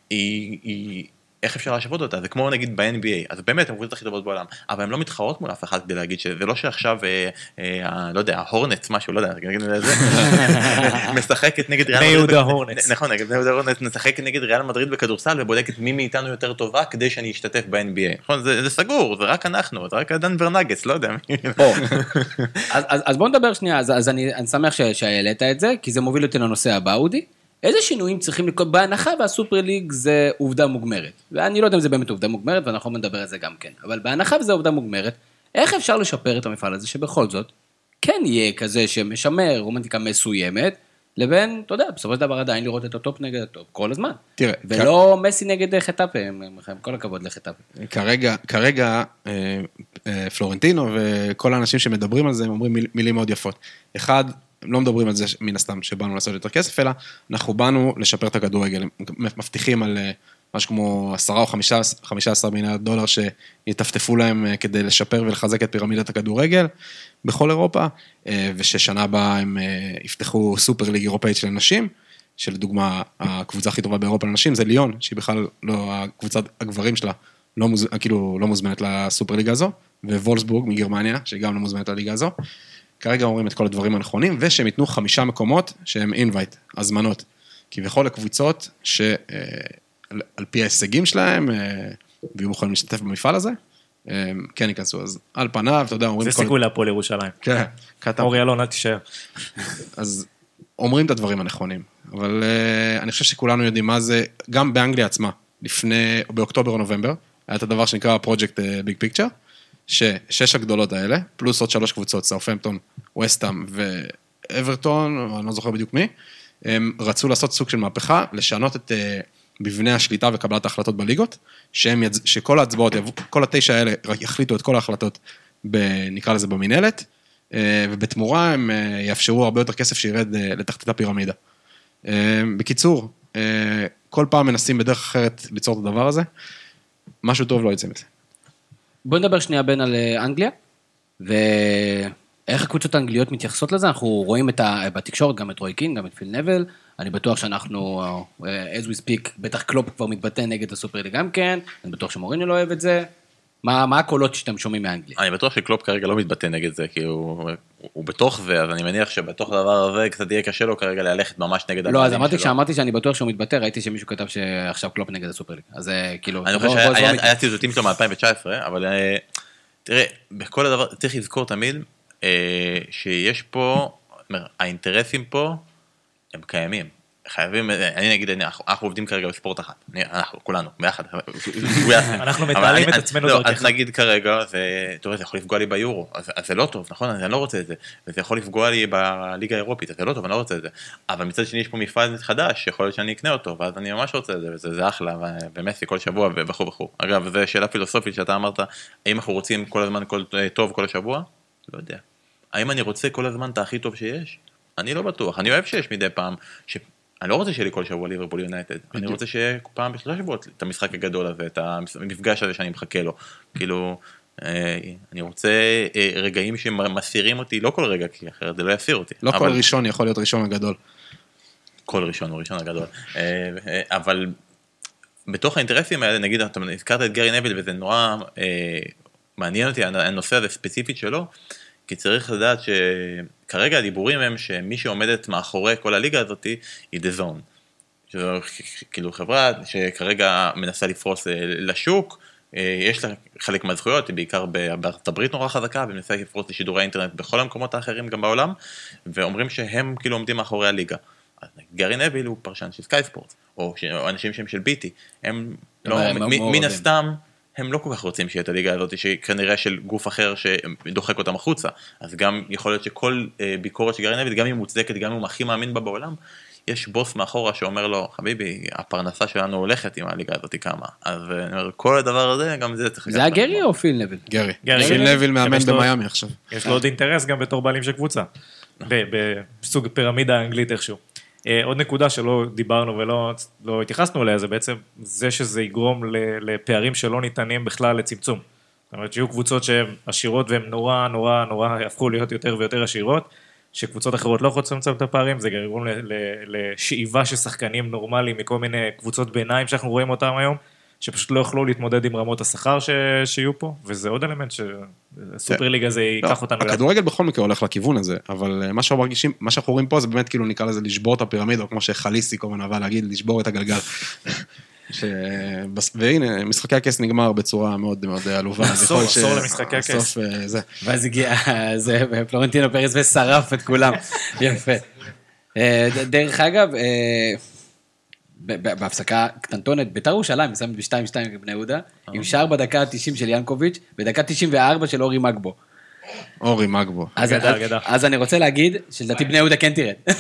היא, היא איך אפשר להשוות אותה? זה כמו נגיד ב-NBA, אז באמת הן הקבוצות הכי טובות בעולם, אבל הן לא מתחרות מול אף אחד כדי להגיד שזה לא שעכשיו, אה, אה, לא יודע, ההורנטס משהו, לא יודע, נגיד לזה, משחקת נגד ריאל מדריד. יהודה הורנטס. נכון, נגד בני יהודה הורנטס, משחקת נגד ריאל מדריד בכדורסל ובודקת מי מאיתנו יותר טובה כדי שאני אשתתף ב-NBA. נכון, זה, זה סגור, זה רק אנחנו, זה רק דנבר נגטס, לא יודע. אז, אז, אז בוא נדבר שנייה, אז, אז אני, אני שמח ש- שהעלית את זה, כי זה מוביל אותי לנושא הבא, אודי. איזה שינויים צריכים לקרות, בהנחה וה super league זה עובדה מוגמרת. ואני לא יודע אם זה באמת עובדה מוגמרת, ואנחנו נדבר על זה גם כן. אבל בהנחה וזה עובדה מוגמרת, איך אפשר לשפר את המפעל הזה, שבכל זאת, כן יהיה כזה שמשמר רומנטיקה מסוימת, לבין, אתה יודע, בסופו של דבר עדיין לראות את ה top נגד ה top כל הזמן. תראה, ולא מסי נגד חטאפה, כל הכבוד לחטאפה. כרגע, כרגע אה, אה, פלורנטינו וכל האנשים שמדברים על זה, הם אומרים מיל, מילים מאוד יפות. אחד, לא מדברים על זה מן הסתם שבאנו לעשות יותר כסף, אלא אנחנו באנו לשפר את הכדורגל. מבטיחים על אה, משהו כמו 10 או 15 15 מיליארד דולר שיטפטפו להם אה, כדי לשפר ולחזק את פירמידת הכדורגל בכל אירופה, אה, וששנה הבאה הם יפתחו סופר ליג אירופאית של נשים. שלדוגמה, הקבוצה הכי טובה באירופה לנשים זה ליון, שהיא בכלל לא, הקבוצת הגברים שלה לא, מוז... כאילו, לא מוזמנת לסופר ליגה הזו, ווולסבורג מגרמניה, שהיא גם לא מוזמנת לליגה הזו. כרגע אומרים את כל הדברים הנכונים, ושהם ייתנו חמישה מקומות שהם אינווייט, הזמנות. כביכול לקבוצות שעל פי ההישגים שלהם, אה, ויהיו מוכנים להשתתף במפעל הזה, אה, כן ייכנסו. אז על פניו, אתה יודע, אומרים... זה כל- סיכוי להפועל ירושלים. כן, כתב. אורי אלון, אל תישאר. אז אומרים את הדברים הנכונים, אבל אני חושב שכולנו יודעים מה זה, גם באנגליה עצמה, לפני, או באוקטובר או נובמבר, היה את הדבר שנקרא פרויקט ביג פיקצ'ר, ששש הגדולות האלה, פלוס עוד שלוש קבוצות, סאופמפטון, וסטאם ואברטון, אני לא זוכר בדיוק מי, הם רצו לעשות סוג של מהפכה, לשנות את uh, מבנה השליטה וקבלת ההחלטות בליגות, שהם. שכל ההצבעות, כל התשע האלה יחליטו את כל ההחלטות, ב... נקרא לזה במינהלת, אה, ובתמורה הם אה, יאפשרו הרבה יותר כסף שירד אה, לתחתית הפירמידה. אה, בקיצור, אה, כל פעם מנסים בדרך אחרת ליצור את הדבר הזה, משהו טוב לא יצא מזה. בוא נדבר שנייה בין על אה, אנגליה, ואיך הקבוצות האנגליות מתייחסות לזה, אנחנו רואים את ה... בתקשורת גם את רוי קין, גם את פיל נבל, אני בטוח שאנחנו, אה, as we speak, בטח קלופ כבר מתבטא נגד הסופר ליג גם כן, אני בטוח שמוריני לא אוהב את זה. מה, מה הקולות שאתם שומעים מאנגליה? אני בטוח שקלופ כרגע לא מתבטא נגד זה, כי הוא, הוא בתוך זה, אז אני מניח שבתוך הדבר הזה קצת יהיה קשה לו כרגע ללכת ממש נגד לא, אז אמרתי שלו. שאמרתי שאני בטוח שהוא מתבטא, ראיתי שמישהו כתב שעכשיו קלופ נגד הסופר ליג, אז אה, כאילו, אני חושב שהיה ציטוטים שלו מ-2019, אבל אה, תראה, בכל הדבר, צריך לזכור תמיד אה, שיש פה, האינטרסים פה הם קיימים. חייבים, אני נגיד, אנחנו אנחנו עובדים כרגע בספורט אחת, אני- אנחנו, כולנו, ביחד. אנחנו מתעלים את עצמנו לא, דרכך. אז נגיד כרגע, זה, אתה רואה, זה יכול לפגוע לי ביורו, אז אז זה לא טוב, נכון? אז אני לא רוצה את זה. וזה יכול לפגוע לי בליגה האירופית, אז זה לא טוב, אני לא רוצה את זה. אבל מצד שני יש פה מפעל חדש, שיכול להיות שאני אקנה אותו, ואז אני ממש רוצה את זה, וזה זה אחלה, ומסי כל שבוע וכו' וכו'. אגב, זו שאלה פילוסופית שאתה אמרת, האם אנחנו רוצים כל הזמן כל טוב כל השבוע? לא יודע. האם אני רוצה כל הזמן את הכי טוב שיש? אני לא בטוח, אני אוהב שיש מדי פעם, ש... אני לא רוצה שיהיה לי כל שבוע ליברפול יונייטד, אני רוצה שיהיה פעם בשלושה שבועות את המשחק הגדול הזה, את המפגש הזה שאני מחכה לו, כאילו, אה, אני רוצה אה, רגעים שמסירים אותי, לא כל רגע, כי אחרת זה לא יסיר אותי. לא כל ראשון יכול להיות ראשון הגדול. כל ראשון הוא ראשון הגדול. אה, אבל בתוך האינטרסים האלה, נגיד, אתה הזכרת את גרי נביל וזה נורא מעניין אותי הנושא הזה ספציפית שלו, כי צריך לדעת שכרגע הדיבורים הם שמי שעומדת מאחורי כל הליגה הזאת היא The Zone. שזו כאילו חברה שכרגע מנסה לפרוס אה, לשוק, אה, יש לה חלק מהזכויות, היא בעיקר בארצות הברית נורא חזקה, ומנסה לפרוס לשידורי אינטרנט בכל המקומות האחרים גם בעולם, ואומרים שהם כאילו עומדים מאחורי הליגה. גארי נביל הוא פרשן של סקאי ספורט, או, אנשים שהם של ביטי, הם לא. מן הסתם, הם לא כל כך רוצים שיהיה את הליגה הזאת, שכנראה של גוף אחר שדוחק אותם החוצה. אז גם יכול להיות שכל אה, ביקורת של גארי נביל, גם אם היא מוצדקת, גם אם הוא הכי מאמין בה בעולם, יש בוס מאחורה שאומר לו, חביבי, הפרנסה שלנו הולכת אם הליגה הזאת קמה. אז אה, אני אומר, כל הדבר הזה, גם זה צריך... זה היה לקחת גרי בחשבון. או פיל נבל? גרי. גרי. פיל. נביל מאמן במיאמי עכשיו. יש לו עוד אינטרס גם בתור בעלים של קבוצה, בסוג פירמידה אנגלית איכשהו. אה, עוד נקודה שלא דיברנו ולא לא התייחסנו אליה, זה בעצם זה שזה יגרום לפערים שלא ניתנים בכלל לצמצום. זאת אומרת שיהיו קבוצות שהן עשירות והן נורא נורא נורא הפכו להיות יותר ויותר עשירות, שקבוצות אחרות לא יכולות לצמצם את הפערים, זה גם יגרום לשאיבה של שחקנים נורמליים מכל מיני קבוצות ביניים שאנחנו רואים אותם היום, שפשוט לא יוכלו להתמודד עם רמות השכר ש- שיהיו פה, וזה עוד אלמנט שהסופר ליג הזה לא, ייקח אותנו. לאט. הכדורגל בכל מקרה הולך לכיוון הזה, אבל אה, מה שאנחנו מרגישים, מה שאנחנו רואים פה זה באמת כאילו נקרא לזה לשבור את הפירמידה, או כמו שחליסי כל הזמן אהבה להגיד, לשבור את הגלגל. ש... והנה, משחקי הכס נגמר בצורה מאוד מאוד עלובה. עשור, עשור למשחקי הכס. בסוף, אה, זה. ואז הגיע זה, פלורנטינו פרס ושרף את כולם. יפה. אה, דרך אגב, בהפסקה קטנטונת, בית"ר ירושלים מסיימת ב-2-2 בבני יהודה, עם שער בדקה ה-90 של ינקוביץ', בדקה 94 של אורי מגבו. אורי מגבו. אז, אגדה, אז, אגדה. אז אני רוצה להגיד שלדעתי בני יהודה כן תרד.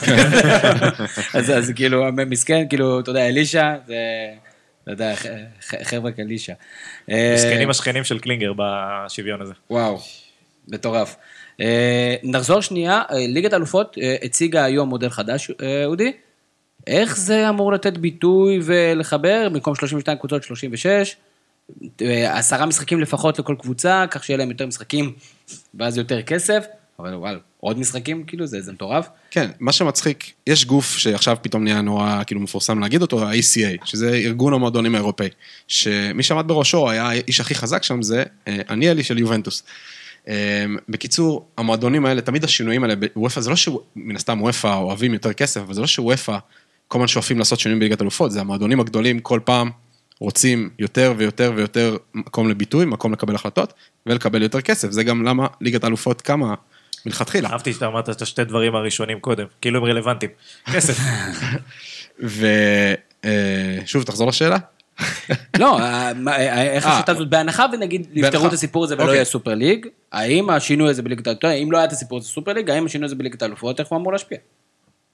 אז, אז כאילו, מסכן, כאילו, אתה יודע, אלישע, זה, אתה יודע, חבר'ה כאלישע. אה, מסכנים השכנים של קלינגר בשוויון הזה. וואו, מטורף. אה, נחזור שנייה, אה, ליגת האלופות אה, הציגה היום מודל חדש, אה, אודי. איך זה אמור לתת ביטוי ולחבר, במקום 32 קבוצות 36, אה, עשרה משחקים לפחות לכל קבוצה, כך שיהיה להם יותר משחקים ואז יותר כסף, אבל וואל, עוד משחקים, כאילו, זה, זה מטורף. כן, מה שמצחיק, יש גוף שעכשיו פתאום נהיה נורא כאילו מפורסם להגיד אותו, ה-ACA, שזה ארגון המועדונים האירופאי, שמי שעמד בראשו היה האיש הכי חזק שם, זה אה, אניאלי של יובנטוס. אה, בקיצור, המועדונים האלה, תמיד השינויים האלה, וופא, זה לא שמן הסתם וופא אוהבים יותר כסף, אבל זה לא שוופא כל הזמן שואפים לעשות שינויים בליגת אלופות, זה המועדונים הגדולים כל פעם רוצים יותר ויותר ויותר מקום לביטוי, מקום לקבל החלטות, ולקבל יותר כסף, זה גם למה ליגת האלופות קמה מלכתחילה. אהבתי שאתה אמרת את השתי דברים הראשונים קודם, כאילו הם רלוונטיים. כסף. ושוב, תחזור לשאלה. לא, אה, אה, איך אה. השיטה הזאת, בהנחה ונגיד יפתרו. את הסיפור הזה ולא אוקיי. יהיה סופר ליג, האם השינוי הזה בליגת האלופות, אם לא היה את הסיפור הזה סופר ליג, האם השינוי הזה בליגת האלופות, איך הוא אמור להשפיע?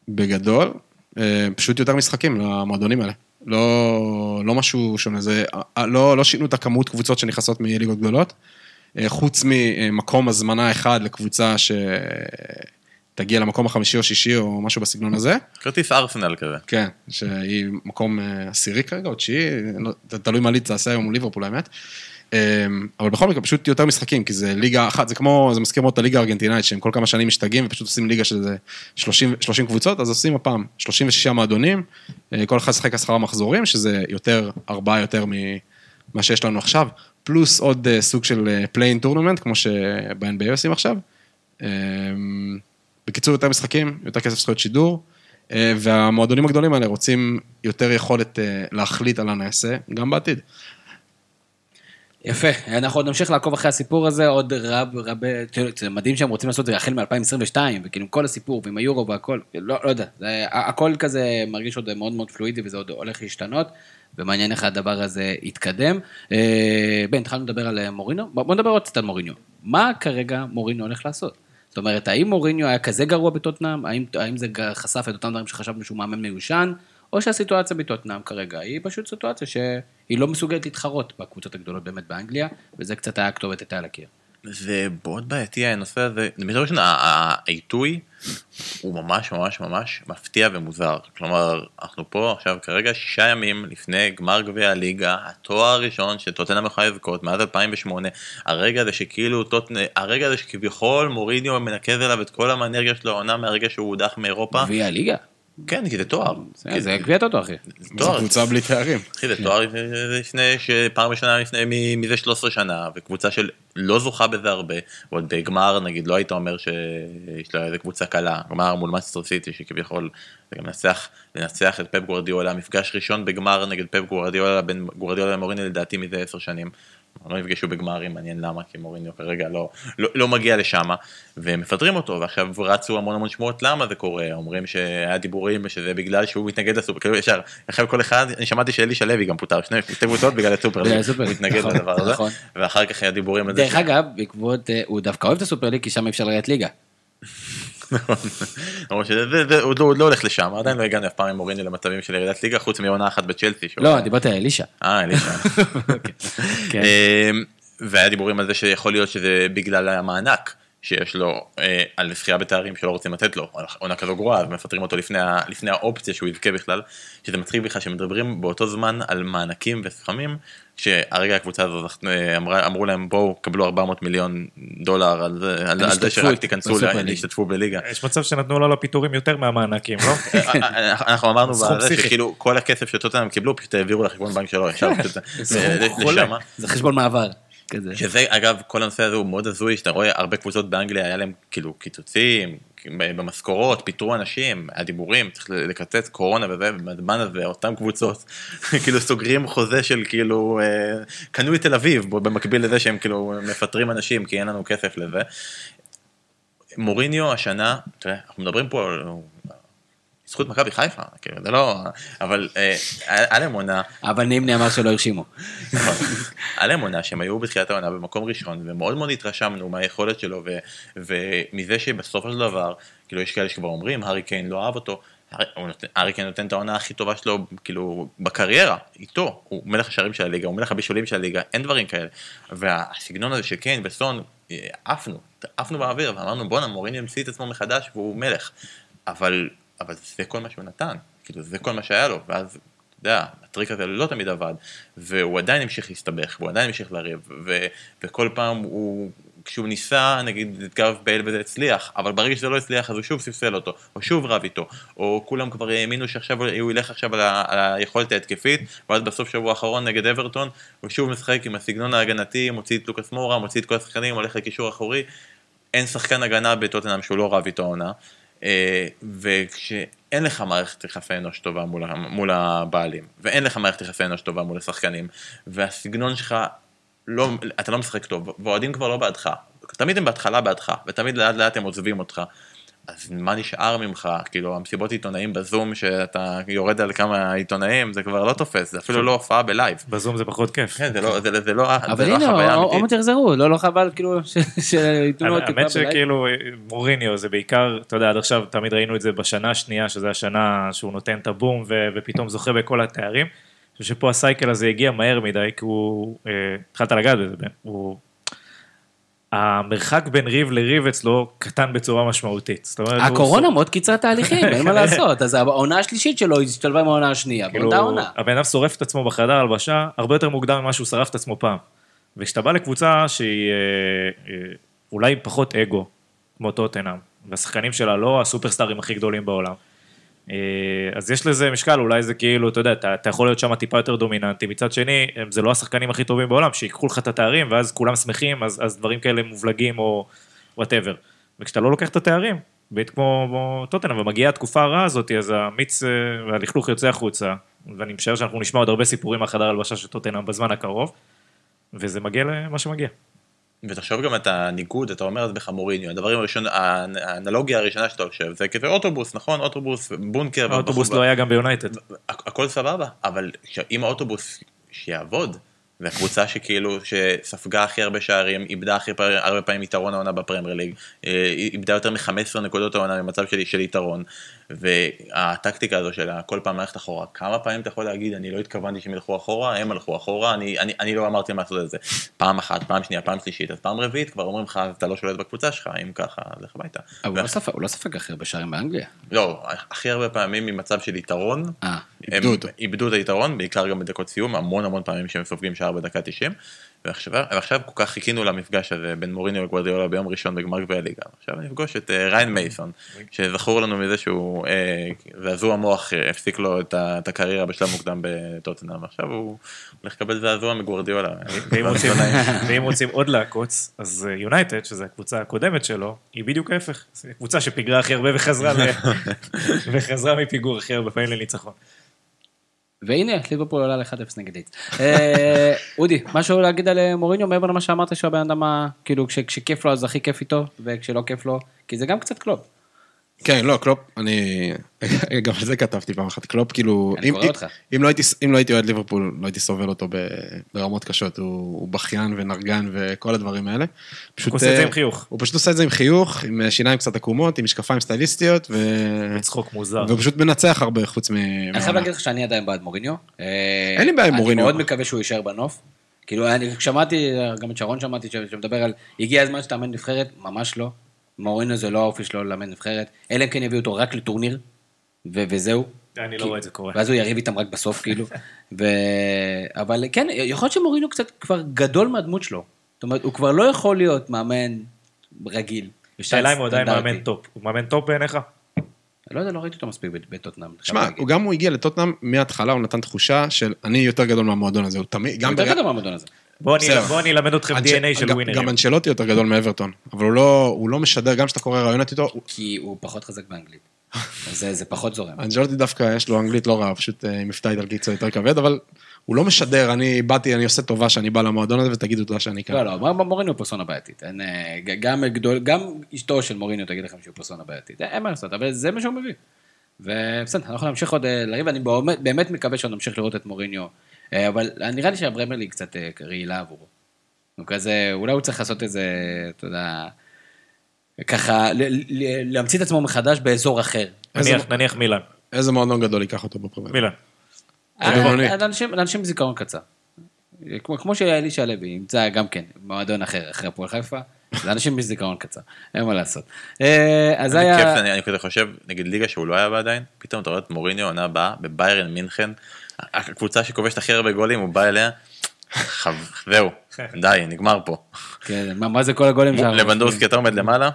בגדול, אה, פשוט יותר משחקים למועדונים האלה. לא, לא משהו שונה, זה, אה, לא, לא שינו את הכמות קבוצות שנכנסות מליגות גדולות, אה, חוץ ממקום הזמנה אחד לקבוצה שתגיע למקום החמישי או שישי או משהו בסגנון הזה. כרטיס ארסנל כזה. כן, שהיא מקום אה, עשירי כרגע, או תשיעי, לא, תלוי מה לידס תעשה היום מול ליברפול האמת. אה, אבל בכל מקרה, פשוט יותר משחקים, כי זה ליגה אחת, זה כמו, זה מזכיר מאוד את הליגה הארגנטינאית, שהם כל כמה שנים משתגעים ופשוט עושים ליגה של איזה 30, 30 קבוצות, אז עושים הפעם 36 מועדונים, אה, כל אחד ישחק עשרה מחזורים, שזה יותר, ארבעה יותר ממה שיש לנו עכשיו, פלוס עוד אה, סוג של play-in tournament, כמו שב-NBA עושים עכשיו. אה, בקיצור, יותר משחקים, יותר כסף זכויות שידור, אה, והמועדונים הגדולים האלה רוצים יותר יכולת אה, להחליט על הנעשה, גם בעתיד. יפה, אנחנו עוד נמשיך לעקוב אחרי הסיפור הזה, עוד רב, רב, זה מדהים שהם רוצים לעשות את זה החל מ-2022, וכאילו עם כל הסיפור, ועם היורו והכל, לא, לא יודע, זה, הכל כזה מרגיש עוד מאוד מאוד פלואידי, וזה עוד הולך להשתנות, ומעניין איך הדבר הזה יתקדם. אה, בן, התחלנו לדבר על אה, מורינו, בוא, בוא נדבר עוד קצת על מורינו. מה כרגע מורינו הולך לעשות? זאת אומרת, האם מוריניו היה כזה גרוע בטוטנאם? האם, האם זה חשף את אותם דברים שחשבנו שהוא מאמן מיושן? או שהסיטואציה בטוטנאם כרגע היא פשוט סיטואציה שהיא לא מסוגלת להתחרות בקבוצות הגדולות באמת באנגליה, וזה קצת היה הכתובת הייתה על הקיר. זה מאוד בעייתי הנושא הזה, דבר ראשון, העיתוי הוא ממש ממש ממש מפתיע ומוזר. כלומר, אנחנו פה עכשיו כרגע שישה ימים לפני גמר גביע הליגה, התואר הראשון שטוטנאם יכולה לזכות מאז 2008, הרגע הזה שכאילו, טוטנ... הרגע הזה שכביכול מוריניו מנקז אליו את כל האנרגיה שלו העונה מהרגע שהוא הודח מאירופה, גביע הליגה? כן, כי זה תואר. זה- כי זה גביע טוטו אחי. זה. קבוצה בלי תארים. אחי, זה תואר לפני, שפעם ראשונה לפני, מ- מזה 13 שנה, וקבוצה שלא זוכה בזה הרבה, ועוד בגמר נגיד לא היית אומר שיש לה איזה קבוצה קלה, גמר מול מנצ'סטר סיטי שכביכול זה גם לנצח, לנצח את פפ גוורדיאולה, מפגש ראשון בגמר נגד פפ גוורדיאולה, בין גוורדיאולה למוריניו לדעתי מזה 10 שנים. לא נפגשו בגמרים, מעניין למה, כי מוריניו כרגע לא, לא, לא מגיע לשם, ומפטרים אותו, ועכשיו רצו המון המון שמועות למה זה קורה, אומרים שהיה דיבורים ושזה בגלל שהוא מתנגד לסופר, כאילו ישר, אחרי כל אחד, אני שמעתי שאלישע לוי גם פוטר, שני קבוצות בגלל הסופר, הוא נכון, לדבר הזה, נכון. ואחר כך היה דיבורים על זה, דרך אגב, בעקבות, אה, הוא דווקא אוהב את הסופר ליג, כי שם אפשר לראות ליגה. נכון. זה- זה- עוד לא- לא הולך לשם, עדיין לא הגענו אף פעם עם מוריניו למצבים של ירידת ליגה, חוץ מעונה אחת בצ'לסי. לא, דיברתי על אלישע. אה, אלישע. כן. אמ, והיה דיבורים על זה שיכול להיות שזה בגלל המענק שיש לו אה, על זכייה בתארים שלא רוצים לתת לו, עונה כזו גרועה, אז מפטרים אותו לפני, ה- לפני האופציה שהוא יזכה בכלל, שזה מצחיק בכלל שמדברים באותו זמן על מענקים וסכמים, שהרגע הקבוצה זכ- אה, אמרה, אמרו להם בואו קבלו 400 מיליון דולר על זה, על, על זה שרק תיכנסו, בסופר לה- ליג. תשתתפו בליגה. יש מצב שנתנו לו לפיטורים יותר מהמענקים, לא? אנחנו אמרנו סכום בזה פסיכי. שכאילו כל הכסף שטוטנאם קיבלו פשוט העבירו לחשבון בנק שלו ישר חולה. לשם. זה חשבון מעבר. כזה. שזה אגב כל הנושא הזה הוא מאוד הזוי שאתה רואה הרבה קבוצות באנגליה היה להם כאילו קיצוצים במשכורות פיטרו אנשים היה דיבורים צריך לקצץ קורונה וזה ובזמן הזה אותם קבוצות כאילו סוגרים חוזה של כאילו אה, קנו את תל אביב במקביל לזה שהם כאילו מפטרים אנשים כי אין לנו כסף לזה. מוריניו השנה תראה אנחנו מדברים פה זכות מכבי חיפה כאילו זה לא אבל אה, היה להם עונה אבל נימני אמר שלא הרשימו. היה להם עונה שהם היו בתחילת העונה במקום ראשון, ומאוד מאוד התרשמנו מהיכולת שלו, ומזה שבסופו של דבר, כאילו יש כאלה שכבר אומרים, הארי קיין לא אהב אותו, הארי קיין נותן את העונה הכי טובה שלו, כאילו, בקריירה, איתו, הוא מלך השערים של הליגה, הוא מלך הבישולים של הליגה, אין דברים כאלה. והסגנון הזה של קיין וסון, אה, עפנו, עפנו באוויר, ואמרנו בואנה, מוריני המציא את עצמו מחדש, והוא מלך. אבל, אבל זה כל מה שהוא נתן, כאילו, זה כל מה שהיה לו, ואז אתה יודע, הטריק הזה לא תמיד עבד, והוא עדיין המשיך להסתבך, והוא עדיין המשיך לריב, ו, וכל פעם הוא, כשהוא ניסה, נגיד, גב בייל וזה הצליח, אבל ברגע שזה לא הצליח אז הוא שוב ספסל אותו, או שוב רב איתו, או כולם כבר האמינו שעכשיו הוא ילך עכשיו על, ה, על היכולת ההתקפית, ואז בסוף שבוע האחרון נגד אברטון, הוא שוב משחק עם הסגנון ההגנתי, מוציא את לוקאס מורה, מוציא את כל השחקנים, הולך לקישור אחורי, אין שחקן הגנה בטוטנאם שהוא לא רב איתו העונה. אה, וכשאין לך מערכת יחסי אנוש טובה מול, מול הבעלים, ואין לך מערכת יחסי אנוש טובה מול השחקנים, והסגנון שלך, לא, אתה לא משחק טוב, ואוהדים כבר לא בעדך, תמיד הם בהתחלה בעדך, ותמיד לאט לאט הם עוזבים אותך. אז מה נשאר ממך? כאילו, המסיבות עיתונאים בזום, שאתה יורד על כמה עיתונאים, זה כבר לא תופס, זה אפילו לא הופעה ב live. בזום זה פחות כיף. כן, זה לא, זה, זה לא, אבל לא הנה, או- או האמיתית. יחזרו, לא לא חבל כאילו ש- שייתנו לו טיפה האמת ב live. שכאילו מוריניו זה בעיקר, אתה יודע, עד עכשיו תמיד ראינו את זה בשנה השנייה, שזה השנה שהוא נותן את הבום ופתאום זוכה בכל התארים. אני חושב שפה ה cycle הזה הגיע מהר מדי, כי הוא, אה, התחלת לגעת בזה, הוא... המרחק בין ריב לריב אצלו קטן בצורה משמעותית. זאת אומרת, הקורונה מאוד קיצרה תהליכים, אין מה לעשות. אז העונה השלישית שלו השתלבה עם העונה השנייה, כאילו, באותה עונה. הבן אדם שורף את עצמו בחדר הלבשה הרבה יותר מוקדם ממה שהוא שרף את עצמו פעם. וכשאתה בא לקבוצה שהיא אה, אה, אולי פחות אגו, כמו טוטנאם, והשחקנים שלה לא הסופרסטארים הכי גדולים בעולם, אז יש לזה משקל, אולי זה כאילו, אתה יודע, אתה, אתה יכול להיות שם טיפה יותר דומיננטי, מצד שני, זה לא השחקנים הכי טובים בעולם, שיקחו לך את התארים, ואז כולם שמחים, אז, אז דברים כאלה מובלגים או Whatever. וכשאתה לא לוקח את התארים, בטח כמו טוטנאם, ומגיעה התקופה הרעה הזאת, אז המיץ אה, והלכלוך יוצא החוצה, ואני משער שאנחנו נשמע עוד הרבה סיפורים מהחדר הלבשה של טוטנאם בזמן הקרוב. וזה מגיע למה שמגיע. ותחשוב גם את הניגוד, אתה אומר ז'וזה מוריניו, הדבר הראשון, האנ- האנלוגיה הראשונה שאתה חושב, זה כזה אוטובוס, נכון? אוטובוס, בונקר. האוטובוס לא היה גם ביונייטד. הכ- הכל סבבה, אבל אם האוטובוס שיעבוד, והקבוצה שכאילו, שספגה הכי הרבה שערים, איבדה הכי הרבה פעמים יתרון העונה בפרמייר ליג, אה, איבדה יותר מ-15 נקודות העונה במצב של, של יתרון, והטקטיקה הזו של כל פעם ללכת אחורה, כמה פעמים אתה יכול להגיד, אני לא התכוונתי שהם ילכו אחורה, הם הלכו אחורה, אני, אני, אני לא אמרתי להם לעשות את זה. פעם אחת, פעם שנייה, פעם שלישית, אז פעם רביעית כבר אומרים לך, אתה לא שולט בקבוצה שלך, אם ככה, לך הביתה. אבל הוא לא ספג- הוא לא ספג הכי הרבה שערים באנגליה. לא, הכי הרבה פעמים ממצב של יתרון, אה, איבדו אותו. איבדו את היתרון, בעיקר גם בדקות סיום, המון המון פעמים שהם סופגים שער בדקה 90. ועכשיו, ועכשיו כל כך חיכינו למפגש הזה בין מוריניו וגוורדיאולה ביום ראשון בגמר גביע הליגה. עכשיו נפגוש את אה, ריין מייסון, שזכור לנו מזה שהוא אה, זעזוע מוח אה, הפסיק לו את, ה, את הקריירה בשלב מוקדם בטוטנאם, עכשיו הוא הולך לקבל זעזוע מגוורדיאולה. ואם רוצים- עוד לעקוץ, אז יונייטד, שזו הקבוצה הקודמת שלו, היא בדיוק ההפך. קבוצה שפיגרה הכי הרבה וחזרה ל- וחזרה מפיגור הכי הרבה פעמים לניצחון. והנה, ליברפול עולה ל-1-0 נגד לידס. אה, אודי, משהו להגיד על אה, מוריניו מעבר למה שאמרת שהבן אדם, כאילו, כש- כשכיף לו אז הכי כיף איתו, וכשלא כיף לו, כי זה גם קצת קלופ. כן, לא, קלופ, אני... גם על זה כתבתי פעם אחת, קלופ, כאילו... אני אם- קורא אם- אותך. אם לא הייתי- אם לא הייתי אוהד ליברפול, לא הייתי סובל אותו ב- ברמות קשות. הוא הוא בכיין ונרגן וכל הדברים האלה. פשוט... הוא עושה את זה אה, עם חיוך. הוא פשוט עושה את זה עם חיוך, עם אה, שיניים קצת עקומות, עם משקפיים סטייליסטיות, ו... צחוק מוזר. והוא פשוט מנצח הרבה חוץ מ... אני חייב. להגיד לך שאני עדיין בעד מוריניו. אה, אין לי בעיה עם אני מוריניו. מאוד מקווה שהוא יישאר בנוף. כאילו, אני שמעתי, גם את שרון שמעתי, שמדבר על, הגיע הזמן שתאמן נבחרת, ממש לא. מוריניו זה לא האופי שלו לאמן נבחרת, אלא אם כן יביאו אותו רק לטורניר, ו- וזהו. אני לא רואה את זה קורה. ואז הוא יריב איתם רק בסוף, כאילו. ו... אבל כן, יכול להיות שמוריניו קצת כבר גדול מהדמות שלו. זאת אומרת, הוא כבר לא יכול להיות מאמן רגיל. השאלה אם הוא עדיין. מאמן top. הוא מאמן top בעיניך? לא יודע, לא ראיתי אותו מספיק בטוטנאם. שמע, הוא גם הוא הגיע לטוטנאם, מההתחלה הוא נתן תחושה של אני יותר גדול מהמועדון הזה, הוא תמיד, גם יותר בריאל- גדול מהמועדון הזה. בוא אני- אלמד אתכם DNA של גם- winner ים. גם אנצ'לוטי יותר גדול מאברטון, אבל הוא לא, לא משדר, גם כשאתה קורא ראיונות איתו, כי הוא פחות חזק באנגלית. זה, פחות זורם. אנצ'לוטי דווקא יש לו אנגלית לא רעה, פשוט עם מבטא איטלקי קצת יותר כבד, אבל הוא לא משדר, אני באתי, אני עושה טובה שאני בא למועדון הזה ותגידו תודה שאני כאן. לא, לא, מוריניו הוא פרסונה בעייתית. אה, גם גדול, גם אשתו של מוריניו תגיד לכם שהוא פרסונה בעייתית. אין מה לעשות, אבל זה מה שהוא מביא. ובסדר, אנחנו נמשיך עוד אה, לריב, אני באמת, באמת מקווה שעוד נמשיך לראות את מוריניו. אה, אבל נראה לי שהברמר ליג קצת אה, רעילה עבורו. הוא כזה, אולי הוא צריך לעשות איזה, אתה יודע, ככה, ל- ל- להמציא את עצמו מחדש באזור אחר. נניח- מילאן. איזה מועדון גדול ייקח אותו בפרמייר. מילאן. אה, לאנשים עם זיכרון קצר. כמו, שאלישע לוי ימצא גם כן מועדון אחר, אחרי הפועל חיפה, זה אנשים עם זיכרון קצר, אין מה לעשות. אה, אז היה... אני כזה חושב, נגיד ליגה שהוא לא היה בה עדיין, פתאום אתה רואה את מוריניו עונה הבאה בביירן מינכן, הקבוצה שכובשת הכי הרבה גולים, הוא בא אליה, זהו, די, נגמר פה. כן, מה, זה כל הגולים שם? לבנדובסקי אתה עומד למעלה,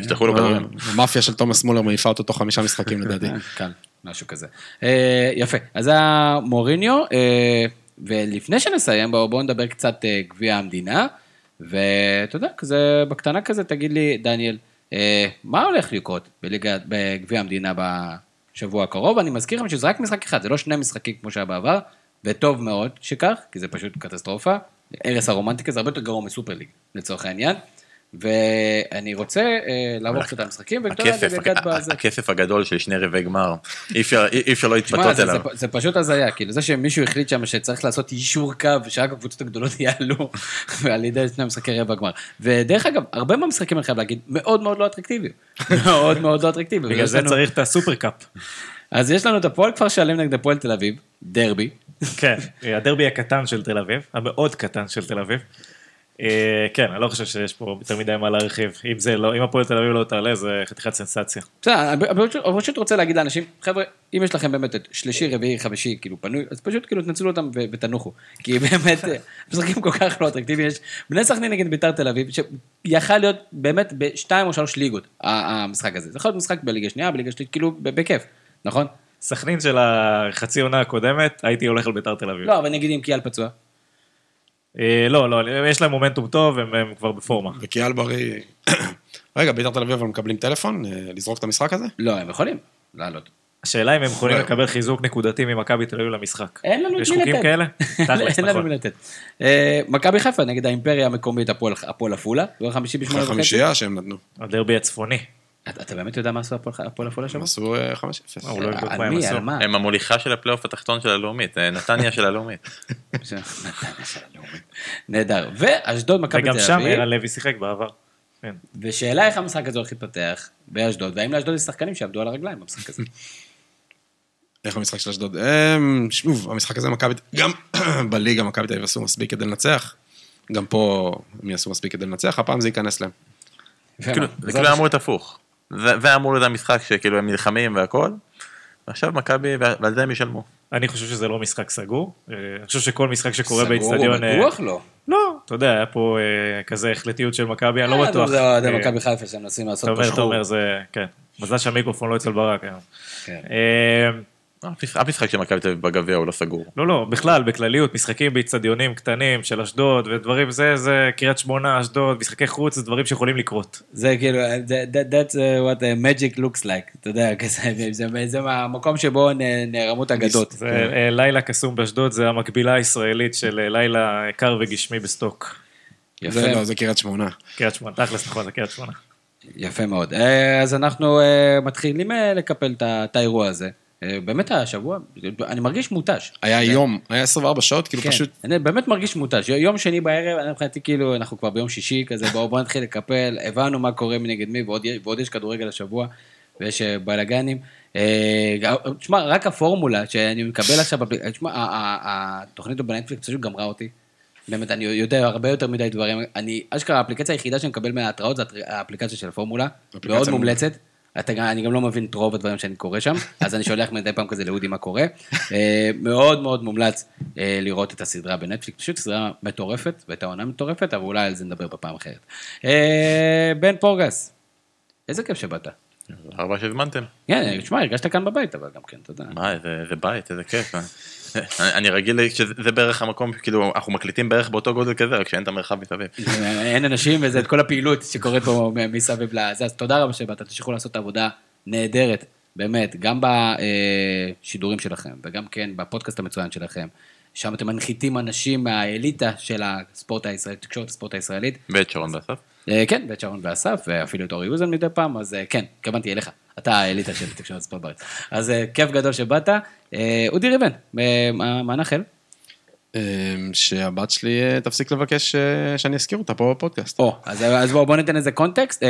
תשלחו לו כדורים. המאפיה של תומאס מולר מעיפה אותו תוך חמישה משחקים לדעתי. קל, משהו כזה. אה, יפה, אז היה מוריניו, אה, ולפני שנסיים, בואו בוא נדבר קצת אה, גביע המדינה, ואתה יודע, כזה, בקטנה כזה, תגיד לי, דניאל, מה הולך לקרות בגביע המדינה בשבוע הקרוב? אני מזכיר לכם שזה רק משחק אחד, זה לא שני משחקים כמו שהיה בעבר, וטוב מאוד שכך, כי זה פשוט קטסטרופה. הרס הרומנטיקה זה הרבה יותר גרוע מסופר ליג, לצורך העניין. ואני רוצה אה, לעבור קצת על המשחקים, הכסף, הגדול של שני רבעי גמר, אי אפשר- לא להתפתות אליו. זה פשוט הזיה, כאילו זה שמישהו החליט שם שצריך לעשות יישור קו, שרק הקבוצות הגדולות יעלו, ועל ידי שני משחקי רבע גמר. ודרך אגב, הרבה מהמשחקים, אני חייב להגיד, מאוד מאוד לא אטרקטיביים. מאוד מאוד לא אטרקטיביים. בגלל זה צריך את הסופר קאפ. אז יש לנו את הפועל כפר שלם נגד הפועל תל אביב, דרבי. כן, הדרבי הקטן של תל אביב, המאוד קטן של תל אביב. אה, כן, אני לא חושב שיש פה יותר מדי מה להרחיב. אם זה לא, אם הפועל תל אביב לא תעלה, זה חתיכת סנסציה. בסדר, אני פשוט- רוצה להגיד לאנשים, חבר'ה, אם יש לכם באמת את שלישי, רביעי, חמישי, כאילו פנוי, אז פשוט כאילו תנצלו אותם ותנוחו. כי באמת, אה, משחקים כל כך לא אטרקטיביים, יש בני סכנין נגד ביתר תל אביב, שיכל להיות באמת בשתיים או שלוש ליגות, המשחק הזה. זה יכול להיות משחק בליגה שנייה, בליגה שלישית, כאילו, בכיף, נכון? סכנין של החצי עונה הקודמת, הייתי הולך על ביתר תל אביב. לא, אבל נגיד אם קיאל פצוע. אה, לא, לא, יש להם מומנטום טוב, הם הם כבר בפורמה. וקיאל בריא... רגע, ביתר תל אביב אבל מקבלים טלפון אה, לזרוק את המשחק הזה? לא, הם יכולים לעלות. השאלה אם הם יכולים לא. לקבל חיזוק נקודתי ממכבי תל אביב למשחק. אין לנו יש מי לתת. חוקים כאלה? תכלס, אין לנו נכון. מי לתת. אה, מכבי חיפה נגד האימפריה המקומית הפועל עפולה, ביום חמישי בשמונה אחרי וחצי. חמישייה שהם נתנו. הדרבי הצפוני. אתה באמת יודע מה עשו הפועל- הפועל עפולה שם? הם עשו אה, 5-0. אה, הוא לא מה הם מי? עשו. על מה? הם המוליכה של הפלייאוף התחתון של הלאומית, אה, נתניה של הלאומית. נתניה של הלאומית. נהדר. ואשדוד, מכבי תל וגם אביב. שם ערן לוי שיחק בעבר. כן. ושאלה איך המשחק הזה הולך להתפתח באשדוד, והאם לאשדוד יש שחקנים שעבדו על הרגליים במשחק הזה. איך המשחק של אשדוד? אמ, שוב, המשחק הזה מכבי, גם בליגה מכבי תל אביב עשו מספיק כדי לנצח. גם פה הם יעשו מספיק כדי לנצח, הפעם זה ייכנס להם. כאילו, זה כאילו אמור להיות הפוך. זה אמור להיות המשחק שכאילו הם נלחמים והכל, ועכשיו מכבי, ועל זה הם ישלמו. אני חושב שזה לא משחק סגור. אה, אני חושב שכל משחק שקורה סגור, באיצטדיון... אה, בטוח לא. לא, אתה יודע, היה פה אה, כזה החלטיות של מכבי, אני לא בטוח. זה אוהדי מכבי חיפה שהם מנסים לעשות אתה פה אומר, אתה. אומר, זה... כן. מזל שהמיקרופון לא אצל ברק היום. אף משחק של מכבי תל אביב בגביע הוא לא סגור. לא, לא, בכלל, בכלליות, משחקים באיצטדיונים קטנים של אשדוד ודברים זה, זה קריית שמונה, אשדוד, משחקי חוץ, זה דברים שיכולים לקרות. זה כאילו, that's uh, what a magic looks like, אתה יודע, כזה, זה- המקום שבו נערמות אגדות. זה אה, לילה קסום באשדוד, זה המקבילה הישראלית של לילה קר וגשמי בסטוק. יפה, לא, זה קריית שמונה. קריית שמונה, תכלס נכון, זה קריית שמונה. יפה מאוד. אז אנחנו מתחילים לקפל את האירוע הזה. אה, באמת השבוע, אני מרגיש מותש. היה יום, היה 24 שעות, כאילו כן, פשוט... אני באמת מרגיש מותש. יום שני בערב, אני מבחינתי כאילו, אנחנו כבר ביום שישי כזה, בואו בוא נתחיל לקפל, הבנו מה קורה מנגד מי, ועוד, ועוד יש כדורגל השבוע, ויש אה, בלאגנים. אה, תשמע, רק הפורמולה שאני מקבל עכשיו, תשמע, התוכנית בנטפליקס פשוט גמרה אותי. באמת, אני יודע הרבה יותר מדי דברים. אני, אשכרה, האפליקציה היחידה שאני מקבל מההתראות זה האפליקציה של הפורמולה. מאוד. מומלצת. אתה, גם- אני גם לא מבין את רוב הדברים שאני קורא שם, אז אני שולח מדי פעם כזה לאודי מה קורה. אה, מאוד מאוד מומלץ אה, לראות את הסדרה בנטפליקס, פשוט סדרה מטורפת, והייתה עונה מטורפת, אבל אולי על זה נדבר בפעם אחרת. אה, בן פורגס, איזה כיף שבאת. ארבע שהזמנתם. כן, תשמע, הרגשת כאן בבית, אבל גם כן, תודה. מה, איזה איזה בית, איזה כיף. אני- רגיל שזה זה בערך המקום, כאילו, אנחנו מקליטים בערך באותו גודל כזה, רק שאין את המרחב מסביב. אין אנשים וזה את כל הפעילות שקורית פה מסביב לזה, אז תודה רבה שבאת, תמשיכו לעשות עבודה נהדרת, באמת, גם בשידורים שלכם וגם כן בפודקאסט המצוין שלכם. שם אתם מנחיתים אנשים מהאליטה של הספורט הישראלי, תקשורת הספורט הישראלית. ואת שרון ואסף. אה, כן, ואת שרון ואסף, ואפילו את אורי אוזן מדי פעם, אז אה, כן, התכוונתי אליך, אתה האליטה של תקשורת הספורט בארץ. אז אה, כיף גדול שבאת. אודי ריבן, מה? אמ, שהבת שלי תפסיק לבקש שאני אזכיר אותה פה בפודקאסט. או, אז, אז בואו בוא ניתן איזה קונטקסט.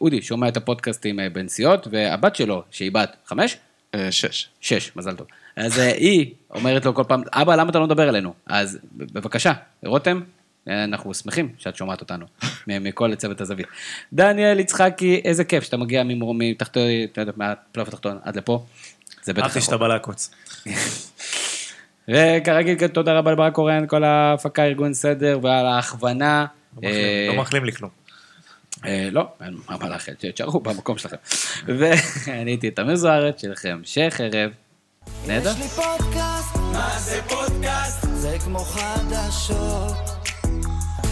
אודי שומע את הפודקאסט עם בנסיעות, והבת שלו, שהיא בת חמש, שש. שש, מזל טוב. אז היא אומרת לו כל פעם, אבא, למה אתה לא מדבר אלינו? אז בבקשה, רותם, אנחנו שמחים שאת שומעת אותנו, מכל צוות הזווית. דניאל יצחקי, איזה כיף שאתה מגיע מתחתו, אתה יודע, מהפלייאוף התחתון עד לפה. זה בטח אהבתי נכון. שאתה בא לעקוץ. וכרגיל, כן, תודה רבה לברק קורן, כל ההפקה, ארגון סדר ועל ההכוונה. לא מאחלים- אה, לא לי כלום. אה, לא, אין מה מה לאחל, תשארו במקום שלכם. ואני הייתי תמיר זוארץ, שיהיה לכם המשך ערב. נהדר. יש לי פודקאסט, מה זה פודקאסט? זה כמו חדשות.